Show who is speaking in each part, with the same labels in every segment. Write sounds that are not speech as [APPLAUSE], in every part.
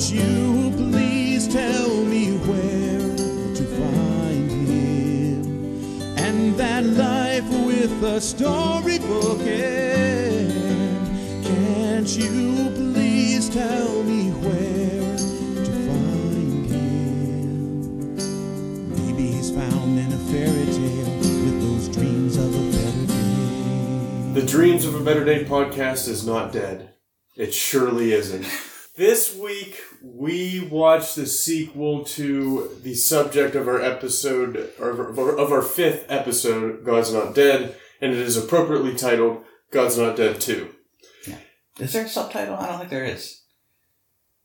Speaker 1: Won't you please tell me where to find him? And that life with a storybook end. Can't you please tell me where to find him? Maybe he's found in a fairy tale with those dreams of a better day.
Speaker 2: The Dreams of a Better Day podcast is not dead. It surely isn't. This week, we watched the sequel to the subject of our episode, or of our, of our fifth episode, God's Not Dead, and it is appropriately titled God's Not Dead 2.
Speaker 3: Is there a subtitle? I don't think there is.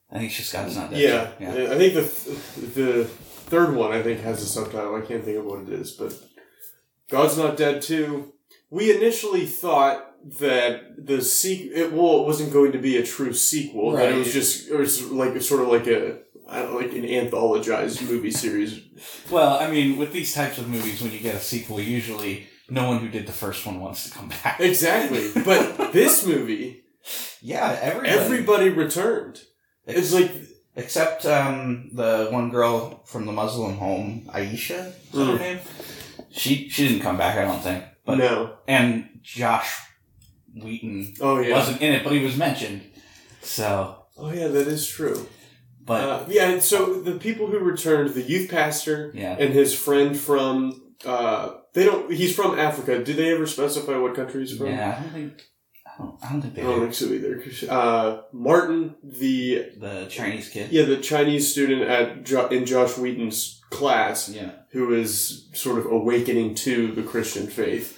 Speaker 3: I think it's just God's not dead.
Speaker 2: Yeah,
Speaker 3: yeah.
Speaker 2: I think the th- the third one I think has a subtitle. I can't think of what it is, but God's Not Dead Two. We initially thought that the sequel, it, well, it wasn't going to be a true sequel. That it was just it was like sort of like a I don't know, like an anthologized movie series.
Speaker 3: Well, I mean, with these types of movies, when you get a sequel, usually no one who did the first one wants to come back.
Speaker 2: Exactly, but [LAUGHS] this movie,
Speaker 3: Yeah, everybody.
Speaker 2: everybody returned. It's like
Speaker 3: Except um, the one girl from the Muslim home, Aisha, is that her
Speaker 2: Mm.
Speaker 3: name? She she didn't come back, I don't think. But
Speaker 2: no.
Speaker 3: and Josh Wheaton
Speaker 2: Oh yeah.
Speaker 3: wasn't in it, but he was mentioned. So,
Speaker 2: Oh yeah, that is true.
Speaker 3: but
Speaker 2: Uh, yeah, and so the people who returned, the youth pastor
Speaker 3: yeah,
Speaker 2: and his friend from uh they don't he's from Africa. Do they ever specify what country he's from?
Speaker 3: yeah, I don't think I don't, I don't think
Speaker 2: I
Speaker 3: they
Speaker 2: don't
Speaker 3: do.
Speaker 2: think so either. Uh, Martin, the
Speaker 3: The Chinese kid.
Speaker 2: yeah, the Chinese student at jo- in Josh Wheaton's class,
Speaker 3: Yeah.
Speaker 2: who is sort of awakening to the Christian faith.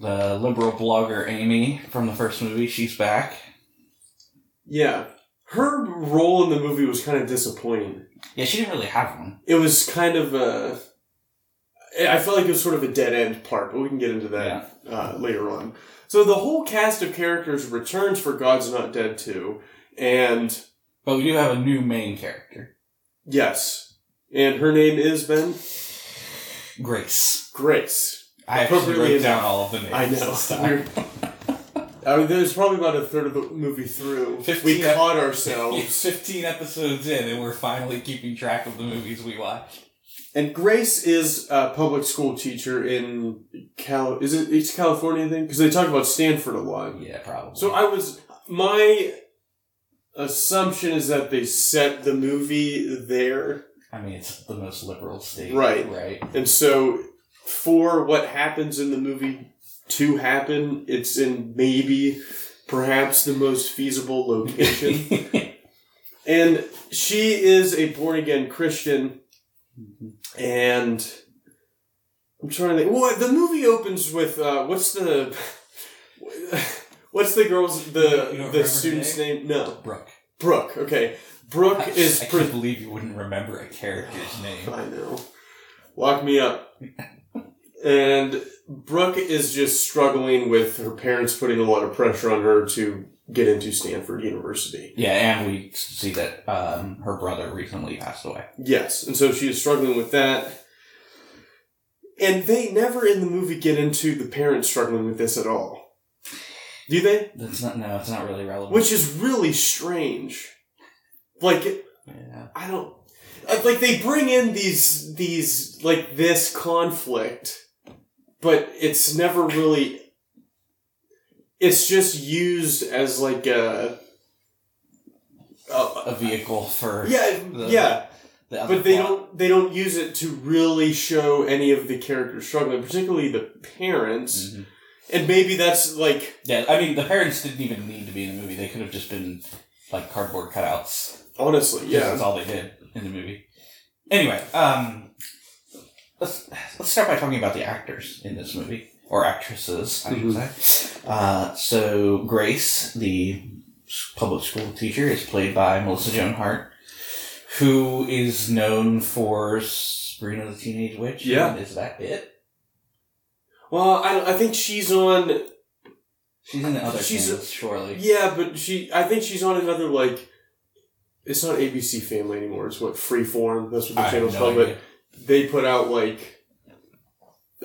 Speaker 3: The liberal blogger Amy from the first movie, she's back.
Speaker 2: Yeah, her role in the movie was kind of disappointing.
Speaker 3: Yeah, she didn't really have one.
Speaker 2: It was kind of a. I felt like it was sort of a dead end part, but we can get into that uh, later on. So the whole cast of characters returns for God's Not Dead 2, and
Speaker 3: But we do have a new main character,
Speaker 2: yes, and her name is Ben
Speaker 3: Grace.
Speaker 2: Grace.
Speaker 3: I actually
Speaker 2: Appropriately
Speaker 3: wrote down all of the names.
Speaker 2: I know.
Speaker 3: this time.
Speaker 2: I mean, there's probably about a third of the movie through. We
Speaker 3: ep-
Speaker 2: caught [LAUGHS] ourselves.
Speaker 3: Fifteen episodes in, and we're finally keeping track of the movies we watch.
Speaker 2: And Grace is a public school teacher in Cal. Is it? It's California thing because they talk about Stanford a lot.
Speaker 3: Yeah, probably.
Speaker 2: So I was my assumption is that they set the movie there,
Speaker 3: I mean, it's the most liberal state,
Speaker 2: Right.
Speaker 3: Right.
Speaker 2: and so for what happens in the movie to happen, it's in maybe perhaps the most feasible location. [LAUGHS] and she is a born again Christian, and I'm trying to think. Well, the movie opens with uh, what's the what's the girl's the the student's name? No,
Speaker 3: Brooke.
Speaker 2: Brooke. Okay, Brooke is.
Speaker 3: I
Speaker 2: Pre-
Speaker 3: can't believe you wouldn't remember a character's [SIGHS] name.
Speaker 2: I know. Lock me up. [LAUGHS] and Brooke is just struggling with her parents putting a lot of pressure on her to get into Stanford University.
Speaker 3: Yeah, and we see that um, her brother recently passed away.
Speaker 2: Yes, and so she is struggling with that. And they never in the movie get into the parents struggling with this at all. Do they?
Speaker 3: That's not. No, it's not really relevant.
Speaker 2: Which is really strange. Like,
Speaker 3: yeah.
Speaker 2: I don't like they bring in these these like this conflict, but it's never really. It's just used as like a. a
Speaker 3: a vehicle for
Speaker 2: yeah,
Speaker 3: the-
Speaker 2: yeah,
Speaker 3: the
Speaker 2: but they
Speaker 3: plot.
Speaker 2: don't they don't use it to really show any of the characters struggling, particularly the parents.
Speaker 3: Mhm.
Speaker 2: And maybe that's like
Speaker 3: Yeah, I mean the parents didn't even need to be in the movie. They could have just been like cardboard cutouts.
Speaker 2: honestly,
Speaker 3: Yeah,
Speaker 2: yeah,
Speaker 3: that's all they did in the movie. Anyway, um, let's let's start by talking about the actors in this movie or actresses, I should
Speaker 2: Mhm.
Speaker 3: say. Uh, so Grace, the public school teacher, is played by Melissa Joan Hart, who is known for Sabrina the Teenage Witch.
Speaker 2: Yeah.
Speaker 3: Is that it?
Speaker 2: Well, I I think she's on.
Speaker 3: She's in the other
Speaker 2: She's-
Speaker 3: things, surely.
Speaker 2: Yeah, but she. I think she's on another like. It's not ABC Family anymore. It's what Freeform. That's what the
Speaker 3: I
Speaker 2: channel's called.
Speaker 3: idea.
Speaker 2: They put out like.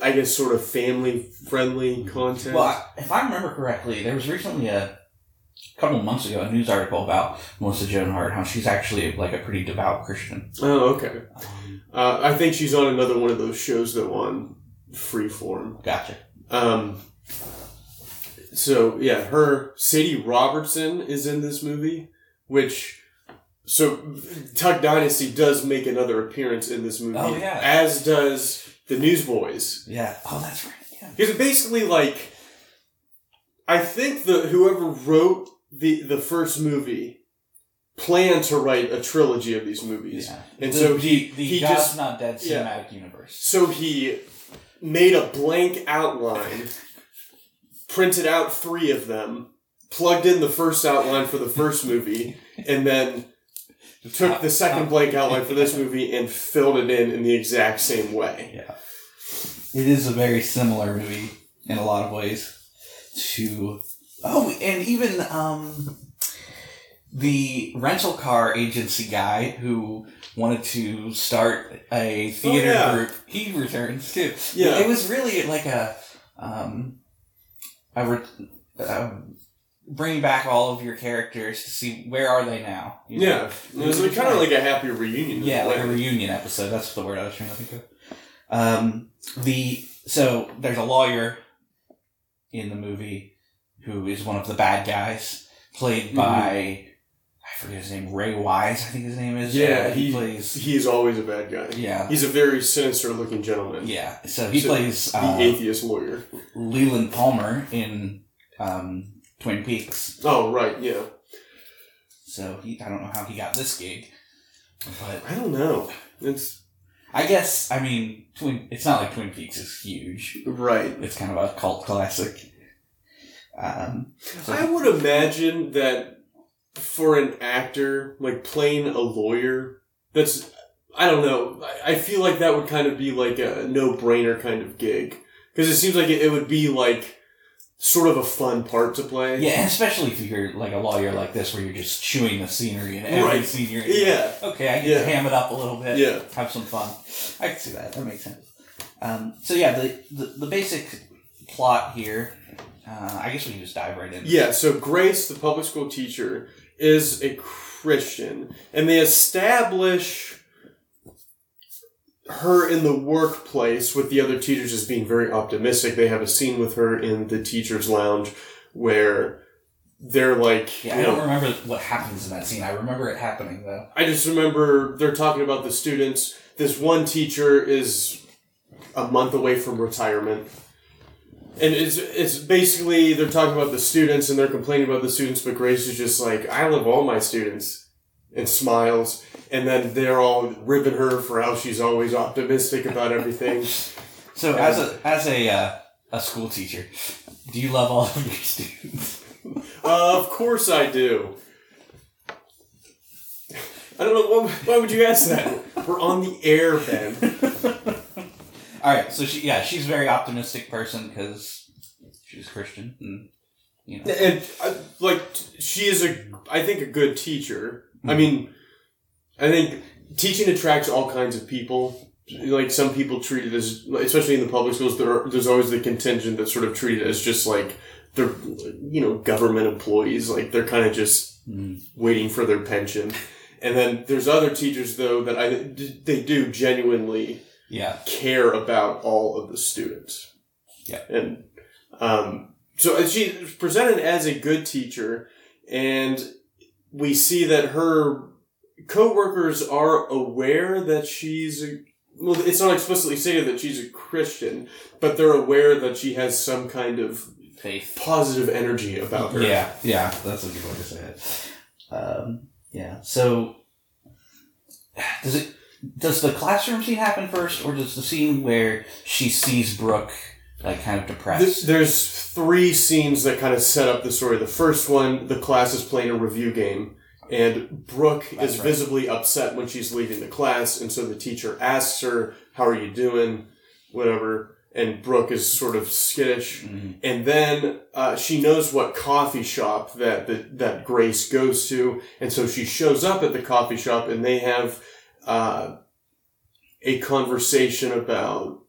Speaker 2: I guess sort of family friendly content.
Speaker 3: Well, I, if I remember correctly, there was recently a a couple of months ago a news article about Melissa Joan Hart, how she's actually like a pretty devout Christian.
Speaker 2: Oh, okay.
Speaker 3: Um,
Speaker 2: Uh, I think she's on another one of those shows that on Freeform.
Speaker 3: gotcha.
Speaker 2: Um, so yeah, her Sadie Robertson is in this movie, which so Duck Dynasty does make another appearance in this movie.
Speaker 3: Oh, yeah.
Speaker 2: as does the Newsboys.
Speaker 3: Yeah. Oh, that's right. Yeah.
Speaker 2: Because basically, like, I think the whoever wrote the the first movie planned to write a trilogy of these movies.
Speaker 3: Yeah.
Speaker 2: And
Speaker 3: the,
Speaker 2: so he-
Speaker 3: the
Speaker 2: he
Speaker 3: God's
Speaker 2: just-
Speaker 3: not dead
Speaker 2: yeah.
Speaker 3: cinematic universe.
Speaker 2: So he made a blank outline, printed out three of them, plugged in the first outline for the first movie, and then took the second blank outline for this movie and filled it in in the exact same way.
Speaker 3: Yeah. It is a very similar movie in a lot of ways to Oh, and even um the rental car agency guy who wanted to start a theater
Speaker 2: Oh, yeah.
Speaker 3: group, he returns too.
Speaker 2: Yeah.
Speaker 3: It was really like a um a re- um, bring back all of your characters to see where are they now. you know?
Speaker 2: Yeah, it was like, kind of like a happy reunion.
Speaker 3: Yeah, like a reunion episode. That's the word I was trying to think of. Um, the so there's a lawyer in the movie who is one of the bad guys, played
Speaker 2: Mm-hmm.
Speaker 3: by I forget his name, Ray Wise. I think his name is.
Speaker 2: Yeah,
Speaker 3: Uh, he,
Speaker 2: he-
Speaker 3: plays.
Speaker 2: He's always a bad guy.
Speaker 3: Yeah,
Speaker 2: He's a very sinister looking gentleman.
Speaker 3: yeah. So he
Speaker 2: So,
Speaker 3: plays
Speaker 2: The
Speaker 3: uh,
Speaker 2: atheist lawyer.
Speaker 3: Leland Palmer in um, Twin Peaks.
Speaker 2: Oh, right, yeah.
Speaker 3: So he, I don't know how he got this gig, but
Speaker 2: I don't know. It's
Speaker 3: I guess I mean Twin. It's not like Twin Peaks is huge.
Speaker 2: right.
Speaker 3: It's kind of a cult classic. Um, so-
Speaker 2: I would imagine that for an actor, like playing a lawyer, that's, I don't know, I- I feel like that would kind of be like a no brainer kind of gig. Because it seems like it, it would be like sort of a fun part to play.
Speaker 3: yeah, especially if you're like a lawyer like this, where you're just chewing the scenery and every
Speaker 2: Right.
Speaker 3: scene you're in.
Speaker 2: Yeah.
Speaker 3: Okay, I get
Speaker 2: Yeah.
Speaker 3: to ham it up a little bit.
Speaker 2: Yeah.
Speaker 3: Have some fun. I can see that. That makes sense. Um, so yeah, the, the the basic plot here. Uh, I guess we can just dive right in.
Speaker 2: Yeah, so Grace, the public school teacher, is a Christian, and they establish her in the workplace with the other teachers as being very optimistic. They have a scene with her in the teacher's lounge where they're like,
Speaker 3: Yeah, I don't
Speaker 2: know,
Speaker 3: remember what happens in that scene. I remember it happening though.
Speaker 2: I just remember they're talking about the students. This one teacher is a month away from retirement. And it's it's basically they're talking about the students and they're complaining about the students, but Grace is just like, I love all my students and smiles. And then they're all ribbing her for how she's always optimistic about everything. [LAUGHS]
Speaker 3: So as a as a uh, a school teacher, do you love all of your students? [LAUGHS]
Speaker 2: Uh, of course I do. I don't know why, why would you ask that? We're on the air, Ben. [LAUGHS]
Speaker 3: All right, so she yeah she's a very optimistic person because she's Christian and you know
Speaker 2: And uh, like she is a, I think a good teacher. I mean, I think teaching attracts all kinds of people. Like some people treat it as, especially in the public schools, there are, there's always the contingent that sort of treated as just like they're, you know, government employees. Like they're kind of just
Speaker 3: Mm.
Speaker 2: waiting for their pension. And then there's other teachers though that I they do genuinely
Speaker 3: yeah
Speaker 2: care about all of the students.
Speaker 3: Yeah.
Speaker 2: And um, so she's presented as a good teacher, and we see that her coworkers are aware that she's a, well, it's not explicitly stated that she's a Christian, but they're aware that she has some kind of
Speaker 3: faith
Speaker 2: positive energy about her.
Speaker 3: yeah yeah that's a good way to say it um, yeah so does it does the classroom scene happen first or does the scene where she sees Brooke like kind of depressed
Speaker 2: There's three scenes that kind of set up the story. The first one, the class is playing a review game, and Brooke
Speaker 3: That's
Speaker 2: is
Speaker 3: right.
Speaker 2: visibly upset when she's leaving the class, and so the teacher asks her, "How are you doing?" Whatever, and Brooke is sort of skittish.
Speaker 3: Mhm.
Speaker 2: And then uh, she knows what coffee shop that, that that Grace goes to, and so she shows up at the coffee shop, and they have uh, a conversation about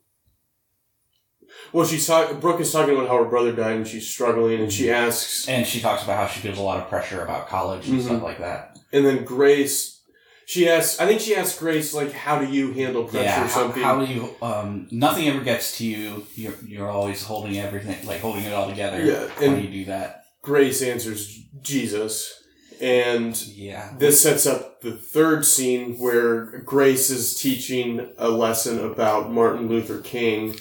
Speaker 2: well, she's talking. Brooke is talking about how her brother died and she's struggling, and she asks,
Speaker 3: And she talks about how she feels a lot of pressure about college and
Speaker 2: Mhm.
Speaker 3: stuff like that.
Speaker 2: and then Grace, she asks. I think she asks Grace like, "How do you handle pressure
Speaker 3: yeah,
Speaker 2: or
Speaker 3: how,
Speaker 2: something?"
Speaker 3: how do you? Um, nothing ever gets to you. You're you're always holding everything, like holding it all together.
Speaker 2: Yeah,
Speaker 3: how do
Speaker 2: and-
Speaker 3: you do that?
Speaker 2: Grace answers Jesus, and
Speaker 3: Yeah,
Speaker 2: this sets up the third scene where Grace is teaching a lesson about Martin Luther King,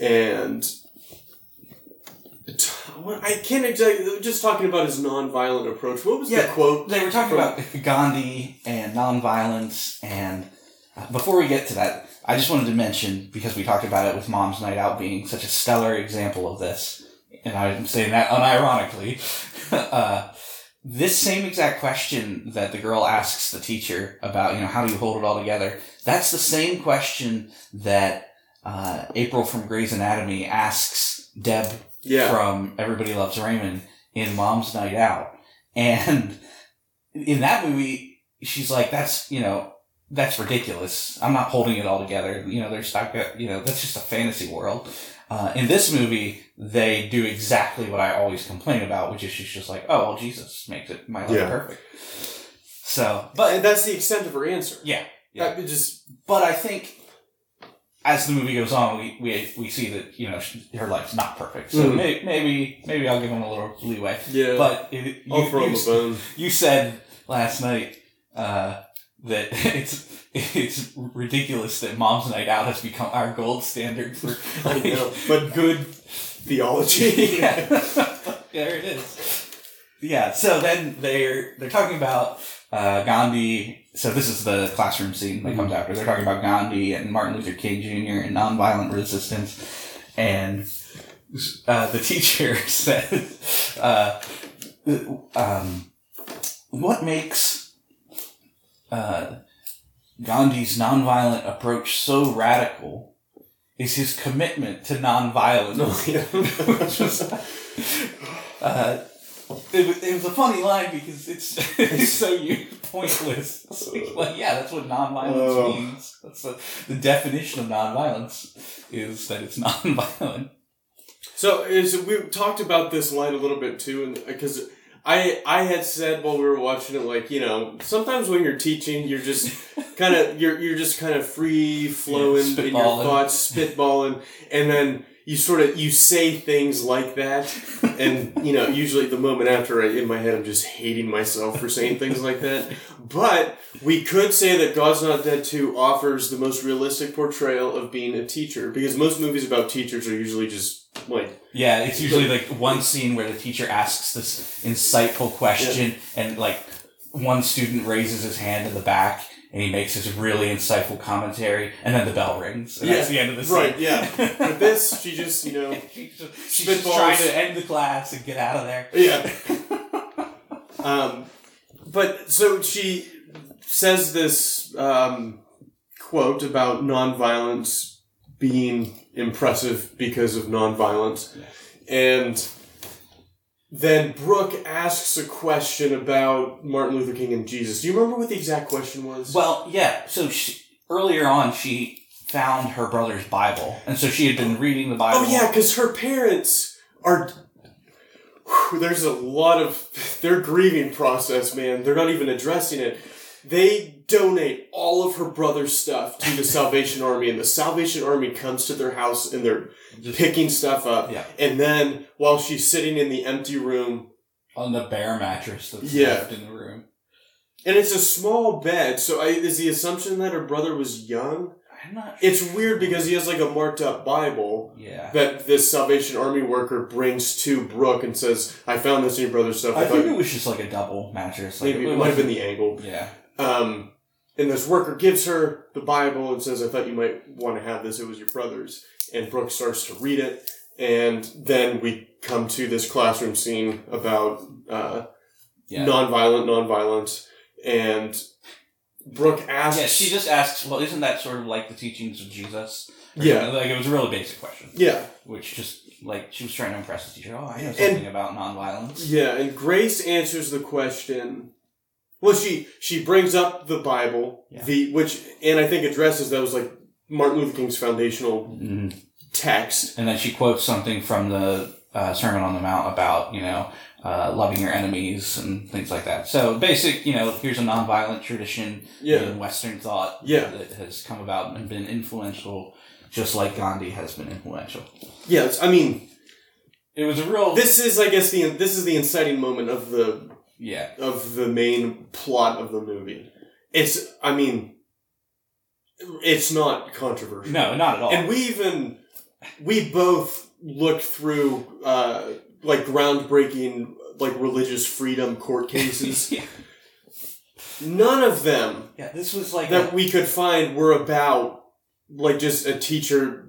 Speaker 2: and I can't exactly just talking about his nonviolent approach. What was the quote?
Speaker 3: they were talking about Gandhi and nonviolence, and uh, before we get to that, I just wanted to mention because we talked about it with Mom's Night Out being such a stellar example of this, and I'm saying that unironically. [LAUGHS] uh, this same exact question that the girl asks the teacher about, you know, how do you hold it all together? That's the same question that uh, April from Grey's Anatomy asks Deb
Speaker 2: Yeah,
Speaker 3: from Everybody Loves Raymond in Mom's Night Out. And in that movie, she's like, that's, you know, that's ridiculous. I'm not holding it all together. You know, there's not, got- you know, that's just a fantasy world. Uh, in this movie, they do exactly what I always complain about, which is she's just like, oh, well, Jesus makes it my life
Speaker 2: Yeah.
Speaker 3: perfect. So,
Speaker 2: but
Speaker 3: but,
Speaker 2: that's the extent of her answer.
Speaker 3: yeah, yeah.
Speaker 2: That- just
Speaker 3: But I think as the movie goes on, we we, we see that you know she, her life's not perfect. So
Speaker 2: Mhm.
Speaker 3: may, maybe maybe I'll give him a little leeway.
Speaker 2: yeah.
Speaker 3: But it,
Speaker 2: I'll
Speaker 3: you,
Speaker 2: throw
Speaker 3: you, you said last night uh, that [LAUGHS] it's it's ridiculous that Mom's Night Out has become our gold standard for [LAUGHS]
Speaker 2: I
Speaker 3: like,
Speaker 2: know, but good theology. [LAUGHS]
Speaker 3: yeah. there it is. Yeah. So then they're they're talking about uh, Gandhi. So this is the classroom scene that comes after. They're talking about Gandhi and Martin Luther King Jr. and nonviolent resistance, and uh, the teacher [LAUGHS] said, uh, um, "What makes uh, Gandhi's nonviolent approach so radical?" Is his commitment to nonviolence, [LAUGHS] uh, it, was- it was a funny line because it's [LAUGHS] it's so u- pointless. [LAUGHS] It's like, yeah, that's what nonviolence
Speaker 2: Oh.
Speaker 3: means. That's the, the definition of nonviolence is that it's [LAUGHS] nonviolent.
Speaker 2: So is we talked about this line a little bit too, and uh, because I I had said while we were watching it, like you know, sometimes when you're teaching, you're just kind of you're you're just kind of free flowing
Speaker 3: Yeah,
Speaker 2: in your thoughts, spitballing, and then you sort of you say things like that, and you know, usually the moment after, I, in my head, I'm just hating myself for saying things like that. But we could say that God's Not Dead 2 offers the most realistic portrayal of being a teacher, because most movies about teachers are usually just like
Speaker 3: Yeah, it's usually like one scene where the teacher asks this insightful question, and like one student raises his hand in the back, and he makes this really insightful commentary, and then the bell rings, and that's the end of the scene.
Speaker 2: Right, yeah. [LAUGHS] With this, she just, you know, [LAUGHS]
Speaker 3: she's just, she's just trying to end the class and get out of there.
Speaker 2: yeah. [LAUGHS] um, but so she says this um, quote about nonviolence being impressive because of nonviolence, and then Brooke asks a question about Martin Luther King and Jesus. Do you remember what the exact question was?
Speaker 3: Well, yeah. So she, earlier on, she found her brother's Bible, and so she had been reading the Bible.
Speaker 2: Oh yeah, because her parents are. Whew, [SIGHS] there's a lot of their grieving process, man. They're not even addressing it. They donate all of her brother's stuff to the [LAUGHS] Salvation Army, and the Salvation Army comes to their house and they're
Speaker 3: Just
Speaker 2: picking stuff up.
Speaker 3: Yeah.
Speaker 2: And then while she's sitting in the empty room,
Speaker 3: on the bare mattress that's
Speaker 2: Yeah.
Speaker 3: left in the room.
Speaker 2: and it's a small bed, so I, is the assumption that her brother was young?
Speaker 3: I'm not.
Speaker 2: It's weird because he has like a marked up Bible.
Speaker 3: Yeah.
Speaker 2: that this Salvation Army worker brings to Brooke and says, "I found this in your brother's stuff."
Speaker 3: I
Speaker 2: I,
Speaker 3: think it was just like a double mattress. Like
Speaker 2: maybe it might have been the angle.
Speaker 3: Yeah.
Speaker 2: Um, and this worker gives her the Bible and says, "I thought you might want to have this. It was your brother's." And Brooke starts to read it, and then we come to this classroom scene about uh,
Speaker 3: Yeah.
Speaker 2: nonviolent nonviolence, and Brooke asks,
Speaker 3: Yeah, she just asks, well, isn't that sort of like the teachings of Jesus? Or
Speaker 2: Yeah.
Speaker 3: something. Like, it was a really basic question,
Speaker 2: yeah,
Speaker 3: which just, like, she was trying to impress the teacher. Oh, I know
Speaker 2: And-
Speaker 3: something about nonviolence.
Speaker 2: Yeah, and Grace answers the question. Well, she she brings up the Bible,
Speaker 3: Yeah.
Speaker 2: the which and I think addresses those like Martin Luther King's foundational
Speaker 3: Mm.
Speaker 2: text.
Speaker 3: And then she quotes something from the uh, Sermon on the Mount about, you know, uh, loving your enemies and things like that. So basic, you know, here's a nonviolent tradition
Speaker 2: Yeah.
Speaker 3: in Western thought
Speaker 2: Yeah.
Speaker 3: that has come about and been influential, just like Gandhi has been influential.
Speaker 2: Yes, I mean,
Speaker 3: It was a real,
Speaker 2: this is, I guess, the this is the inciting moment of the
Speaker 3: yeah,
Speaker 2: of the main plot of the movie. It's, I mean, it's not controversial.
Speaker 3: no, not at all.
Speaker 2: And we even we both looked through uh, like groundbreaking like religious freedom court [LAUGHS] cases.
Speaker 3: yeah.
Speaker 2: None of them
Speaker 3: yeah, this was like
Speaker 2: that
Speaker 3: a-
Speaker 2: we could find were about like just a teacher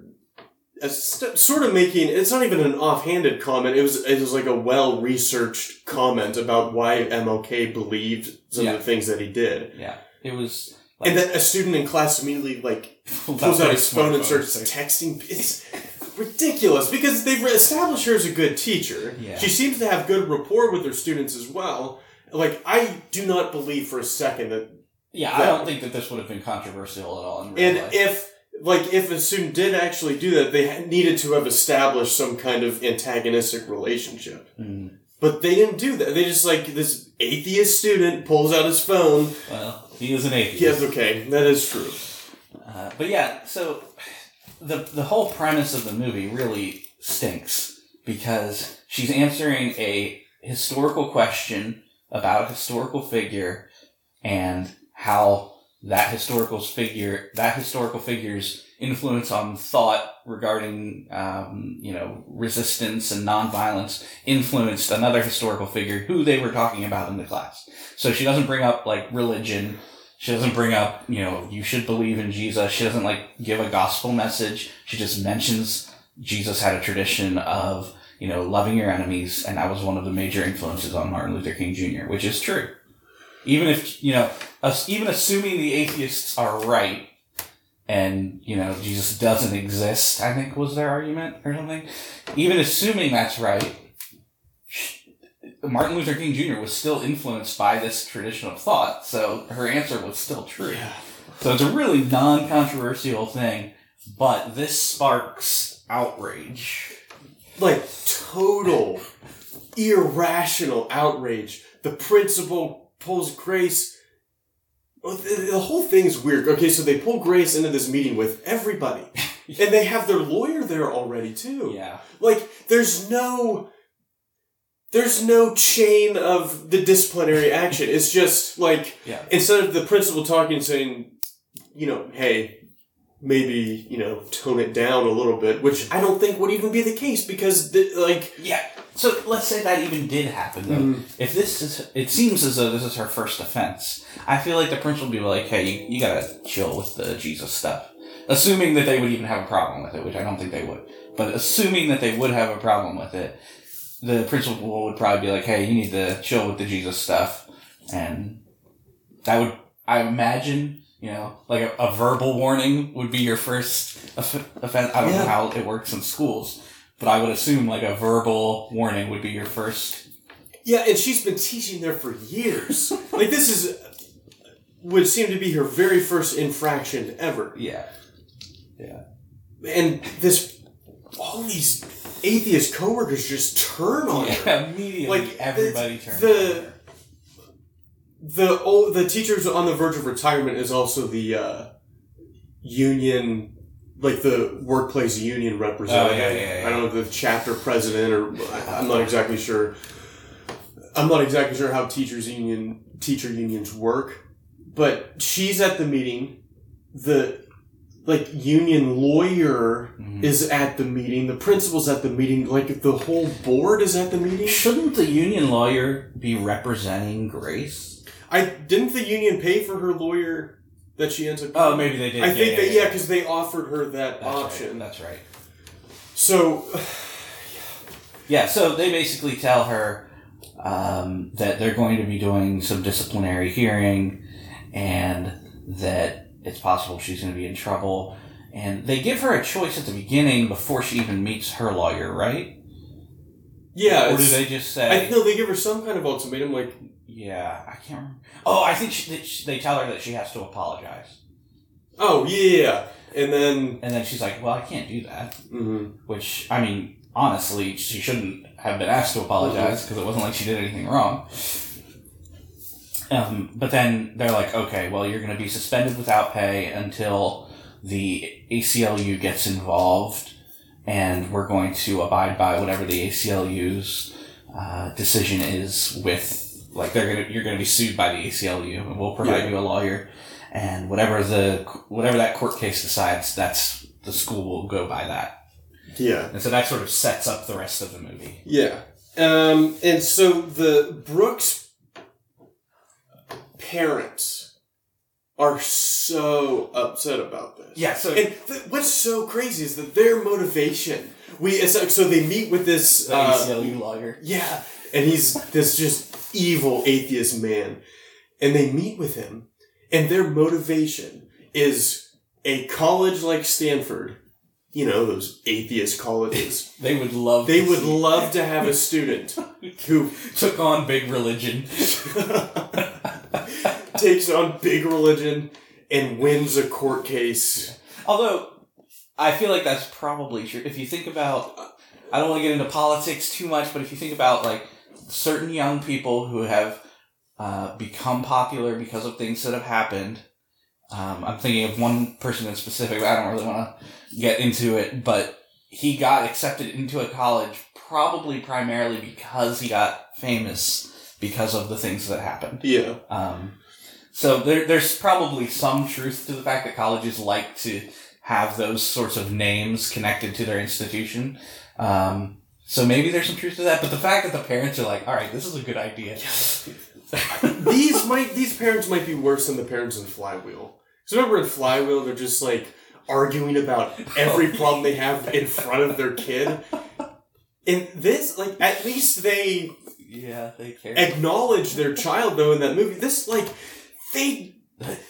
Speaker 2: st- sort of making it's not even an offhanded comment it was it was like a well researched comment about why MLK believed some
Speaker 3: Yeah.
Speaker 2: of the things that he did
Speaker 3: yeah, it was. Like,
Speaker 2: and then a student in class immediately like [LAUGHS]
Speaker 3: pulls
Speaker 2: out his phone and starts texting. It's ridiculous because they've established her as a good teacher.
Speaker 3: Yeah.
Speaker 2: She seems to have good rapport with her students as well. Like, I do not believe for a second that.
Speaker 3: Yeah, I don't think that this would have been controversial at all in real
Speaker 2: And
Speaker 3: life.
Speaker 2: if, like, if a student did actually do that, they needed to have established some kind of antagonistic relationship.
Speaker 3: Mm,
Speaker 2: But they didn't do that. They just, like, this atheist student pulls out his phone.
Speaker 3: well, he is an atheist.
Speaker 2: Yes, okay, that is true.
Speaker 3: Uh, but yeah, so the the whole premise of the movie really stinks because she's answering a historical question about a historical figure and how that historical figure that historical figure's influence on thought regarding um, you know resistance and nonviolence influenced another historical figure who they were talking about in the class. So she doesn't bring up like religion she doesn't bring up, you know, you should believe in Jesus. She doesn't like give a gospel message. She just mentions Jesus had a tradition of, you know, loving your enemies, and that was one of the major influences on Martin Luther King Jr., which is true. Even if, you know, us, even assuming the atheists are right, and, you know, Jesus doesn't exist, I think was their argument or something. Even assuming that's right, Martin Luther King Jr. was still influenced by this tradition of thought, so her answer was still true. So it's a really non controversial thing, but this sparks outrage.
Speaker 2: like total irrational outrage. The principal pulls Grace. Oh, the, the whole thing's weird. Okay, so they pull Grace into this meeting with everybody, [LAUGHS] and they have their lawyer there already too.
Speaker 3: Yeah.
Speaker 2: Like, there's no. There's no chain of the disciplinary action. It's just like [LAUGHS]
Speaker 3: Yeah.
Speaker 2: instead of the principal talking and saying, you know, hey, maybe you know, tone it down a little bit, which I don't think would even be the case because, the, like,
Speaker 3: Yeah. So let's say that even did happen though.
Speaker 2: Mhm.
Speaker 3: If this is, it seems as though this is her first offense. I feel like the principal would be like, "Hey, you, you gotta chill with the Jesus stuff." Assuming that they would even have a problem with it, which I don't think they would. But assuming that they would have a problem with it, the principal would probably be like, "Hey, you need to chill with the Jesus stuff," and that would, I imagine, you know, like a, a verbal warning would be your first off- offense. I don't know how it works in schools, but I would assume like a verbal warning would be your first.
Speaker 2: yeah, and she's been teaching there for years. [LAUGHS] like, this is would seem to be her very first infraction ever,
Speaker 3: Yeah. Yeah.
Speaker 2: And this all these atheist coworkers just turn on her.
Speaker 3: Immediately
Speaker 2: Like,
Speaker 3: everybody
Speaker 2: the-
Speaker 3: turns.
Speaker 2: the-
Speaker 3: on her.
Speaker 2: The old, the teachers on the verge of retirement is also the uh, union, like the workplace union representative.
Speaker 3: Oh, yeah, yeah, yeah.
Speaker 2: I don't know the chapter president, or I- I'm not exactly sure. I'm not exactly sure how teachers union teacher unions work, but she's at the meeting. The like union lawyer
Speaker 3: Mhm.
Speaker 2: is at the meeting. The principal's at the meeting. Like the whole board is at the meeting.
Speaker 3: Shouldn't the union lawyer be representing Grace?
Speaker 2: I didn't the union pay for her lawyer that she ends up.
Speaker 3: Oh, maybe they did.
Speaker 2: I think that yeah, because they offered her that
Speaker 3: That's
Speaker 2: option.
Speaker 3: Right. That's right.
Speaker 2: So [SIGHS]
Speaker 3: Yeah, so they basically tell her um, that they're going to be doing some disciplinary hearing and that it's possible she's going to be in trouble. And they give her a choice at the beginning before she even meets her lawyer, right?
Speaker 2: yeah,
Speaker 3: or do they just say,
Speaker 2: I know they give her some kind of ultimatum, like
Speaker 3: yeah, I can't remember. Oh, I think she, she, they tell her that she has to apologize.
Speaker 2: Oh yeah, and then
Speaker 3: And then she's like, "Well, I can't do that."
Speaker 2: mhm.
Speaker 3: Which I mean, honestly, she shouldn't have been asked to apologize because it wasn't like she did anything wrong. Um, but then they're like, "Okay, well, you're going to be suspended without pay until the ACLU gets involved, and we're going to abide by whatever the ACLU's uh, decision is with." Like they're gonna, you're gonna be sued by the ACLU, and we'll provide
Speaker 2: Yeah.
Speaker 3: you a lawyer, and whatever the whatever that court case decides, that's the school will go by that.
Speaker 2: yeah,
Speaker 3: And so that sort of sets up the rest of the movie.
Speaker 2: yeah. Um, and so the Brooks parents are so upset about this.
Speaker 3: Yeah, so
Speaker 2: And th- what's so crazy is that their motivation. We it's like, so they meet with this uh,
Speaker 3: ACLU lawyer.
Speaker 2: Yeah, and he's this just evil atheist man, and they meet with him, and their motivation is a college like Stanford. You know those atheist colleges. [LAUGHS]
Speaker 3: They would love.
Speaker 2: they
Speaker 3: to
Speaker 2: would love to have a student [LAUGHS] who
Speaker 3: took on big religion. [LAUGHS]
Speaker 2: takes on big religion and wins a court case.
Speaker 3: Although, I feel like that's probably true. If you think about, I don't want to get into politics too much, but if you think about like certain young people who have uh, become popular because of things that have happened. Um, I'm thinking of one person in specific. I don't really want to get into it, but he got accepted into a college probably primarily because he got famous because of the things that happened.
Speaker 2: Yeah,
Speaker 3: Um, so there, there's probably some truth to the fact that colleges like to have those sorts of names connected to their institution. Um, so maybe there's some truth to that, but the fact that the parents are like, all right, this is a good idea. [LAUGHS]
Speaker 2: these might these parents might be worse than the parents in Flywheel. So remember in Flywheel, they're just like arguing about every [LAUGHS] problem they have in front of their kid. In this, like at least they
Speaker 3: yeah, they care.
Speaker 2: acknowledge their child though in that movie. This like they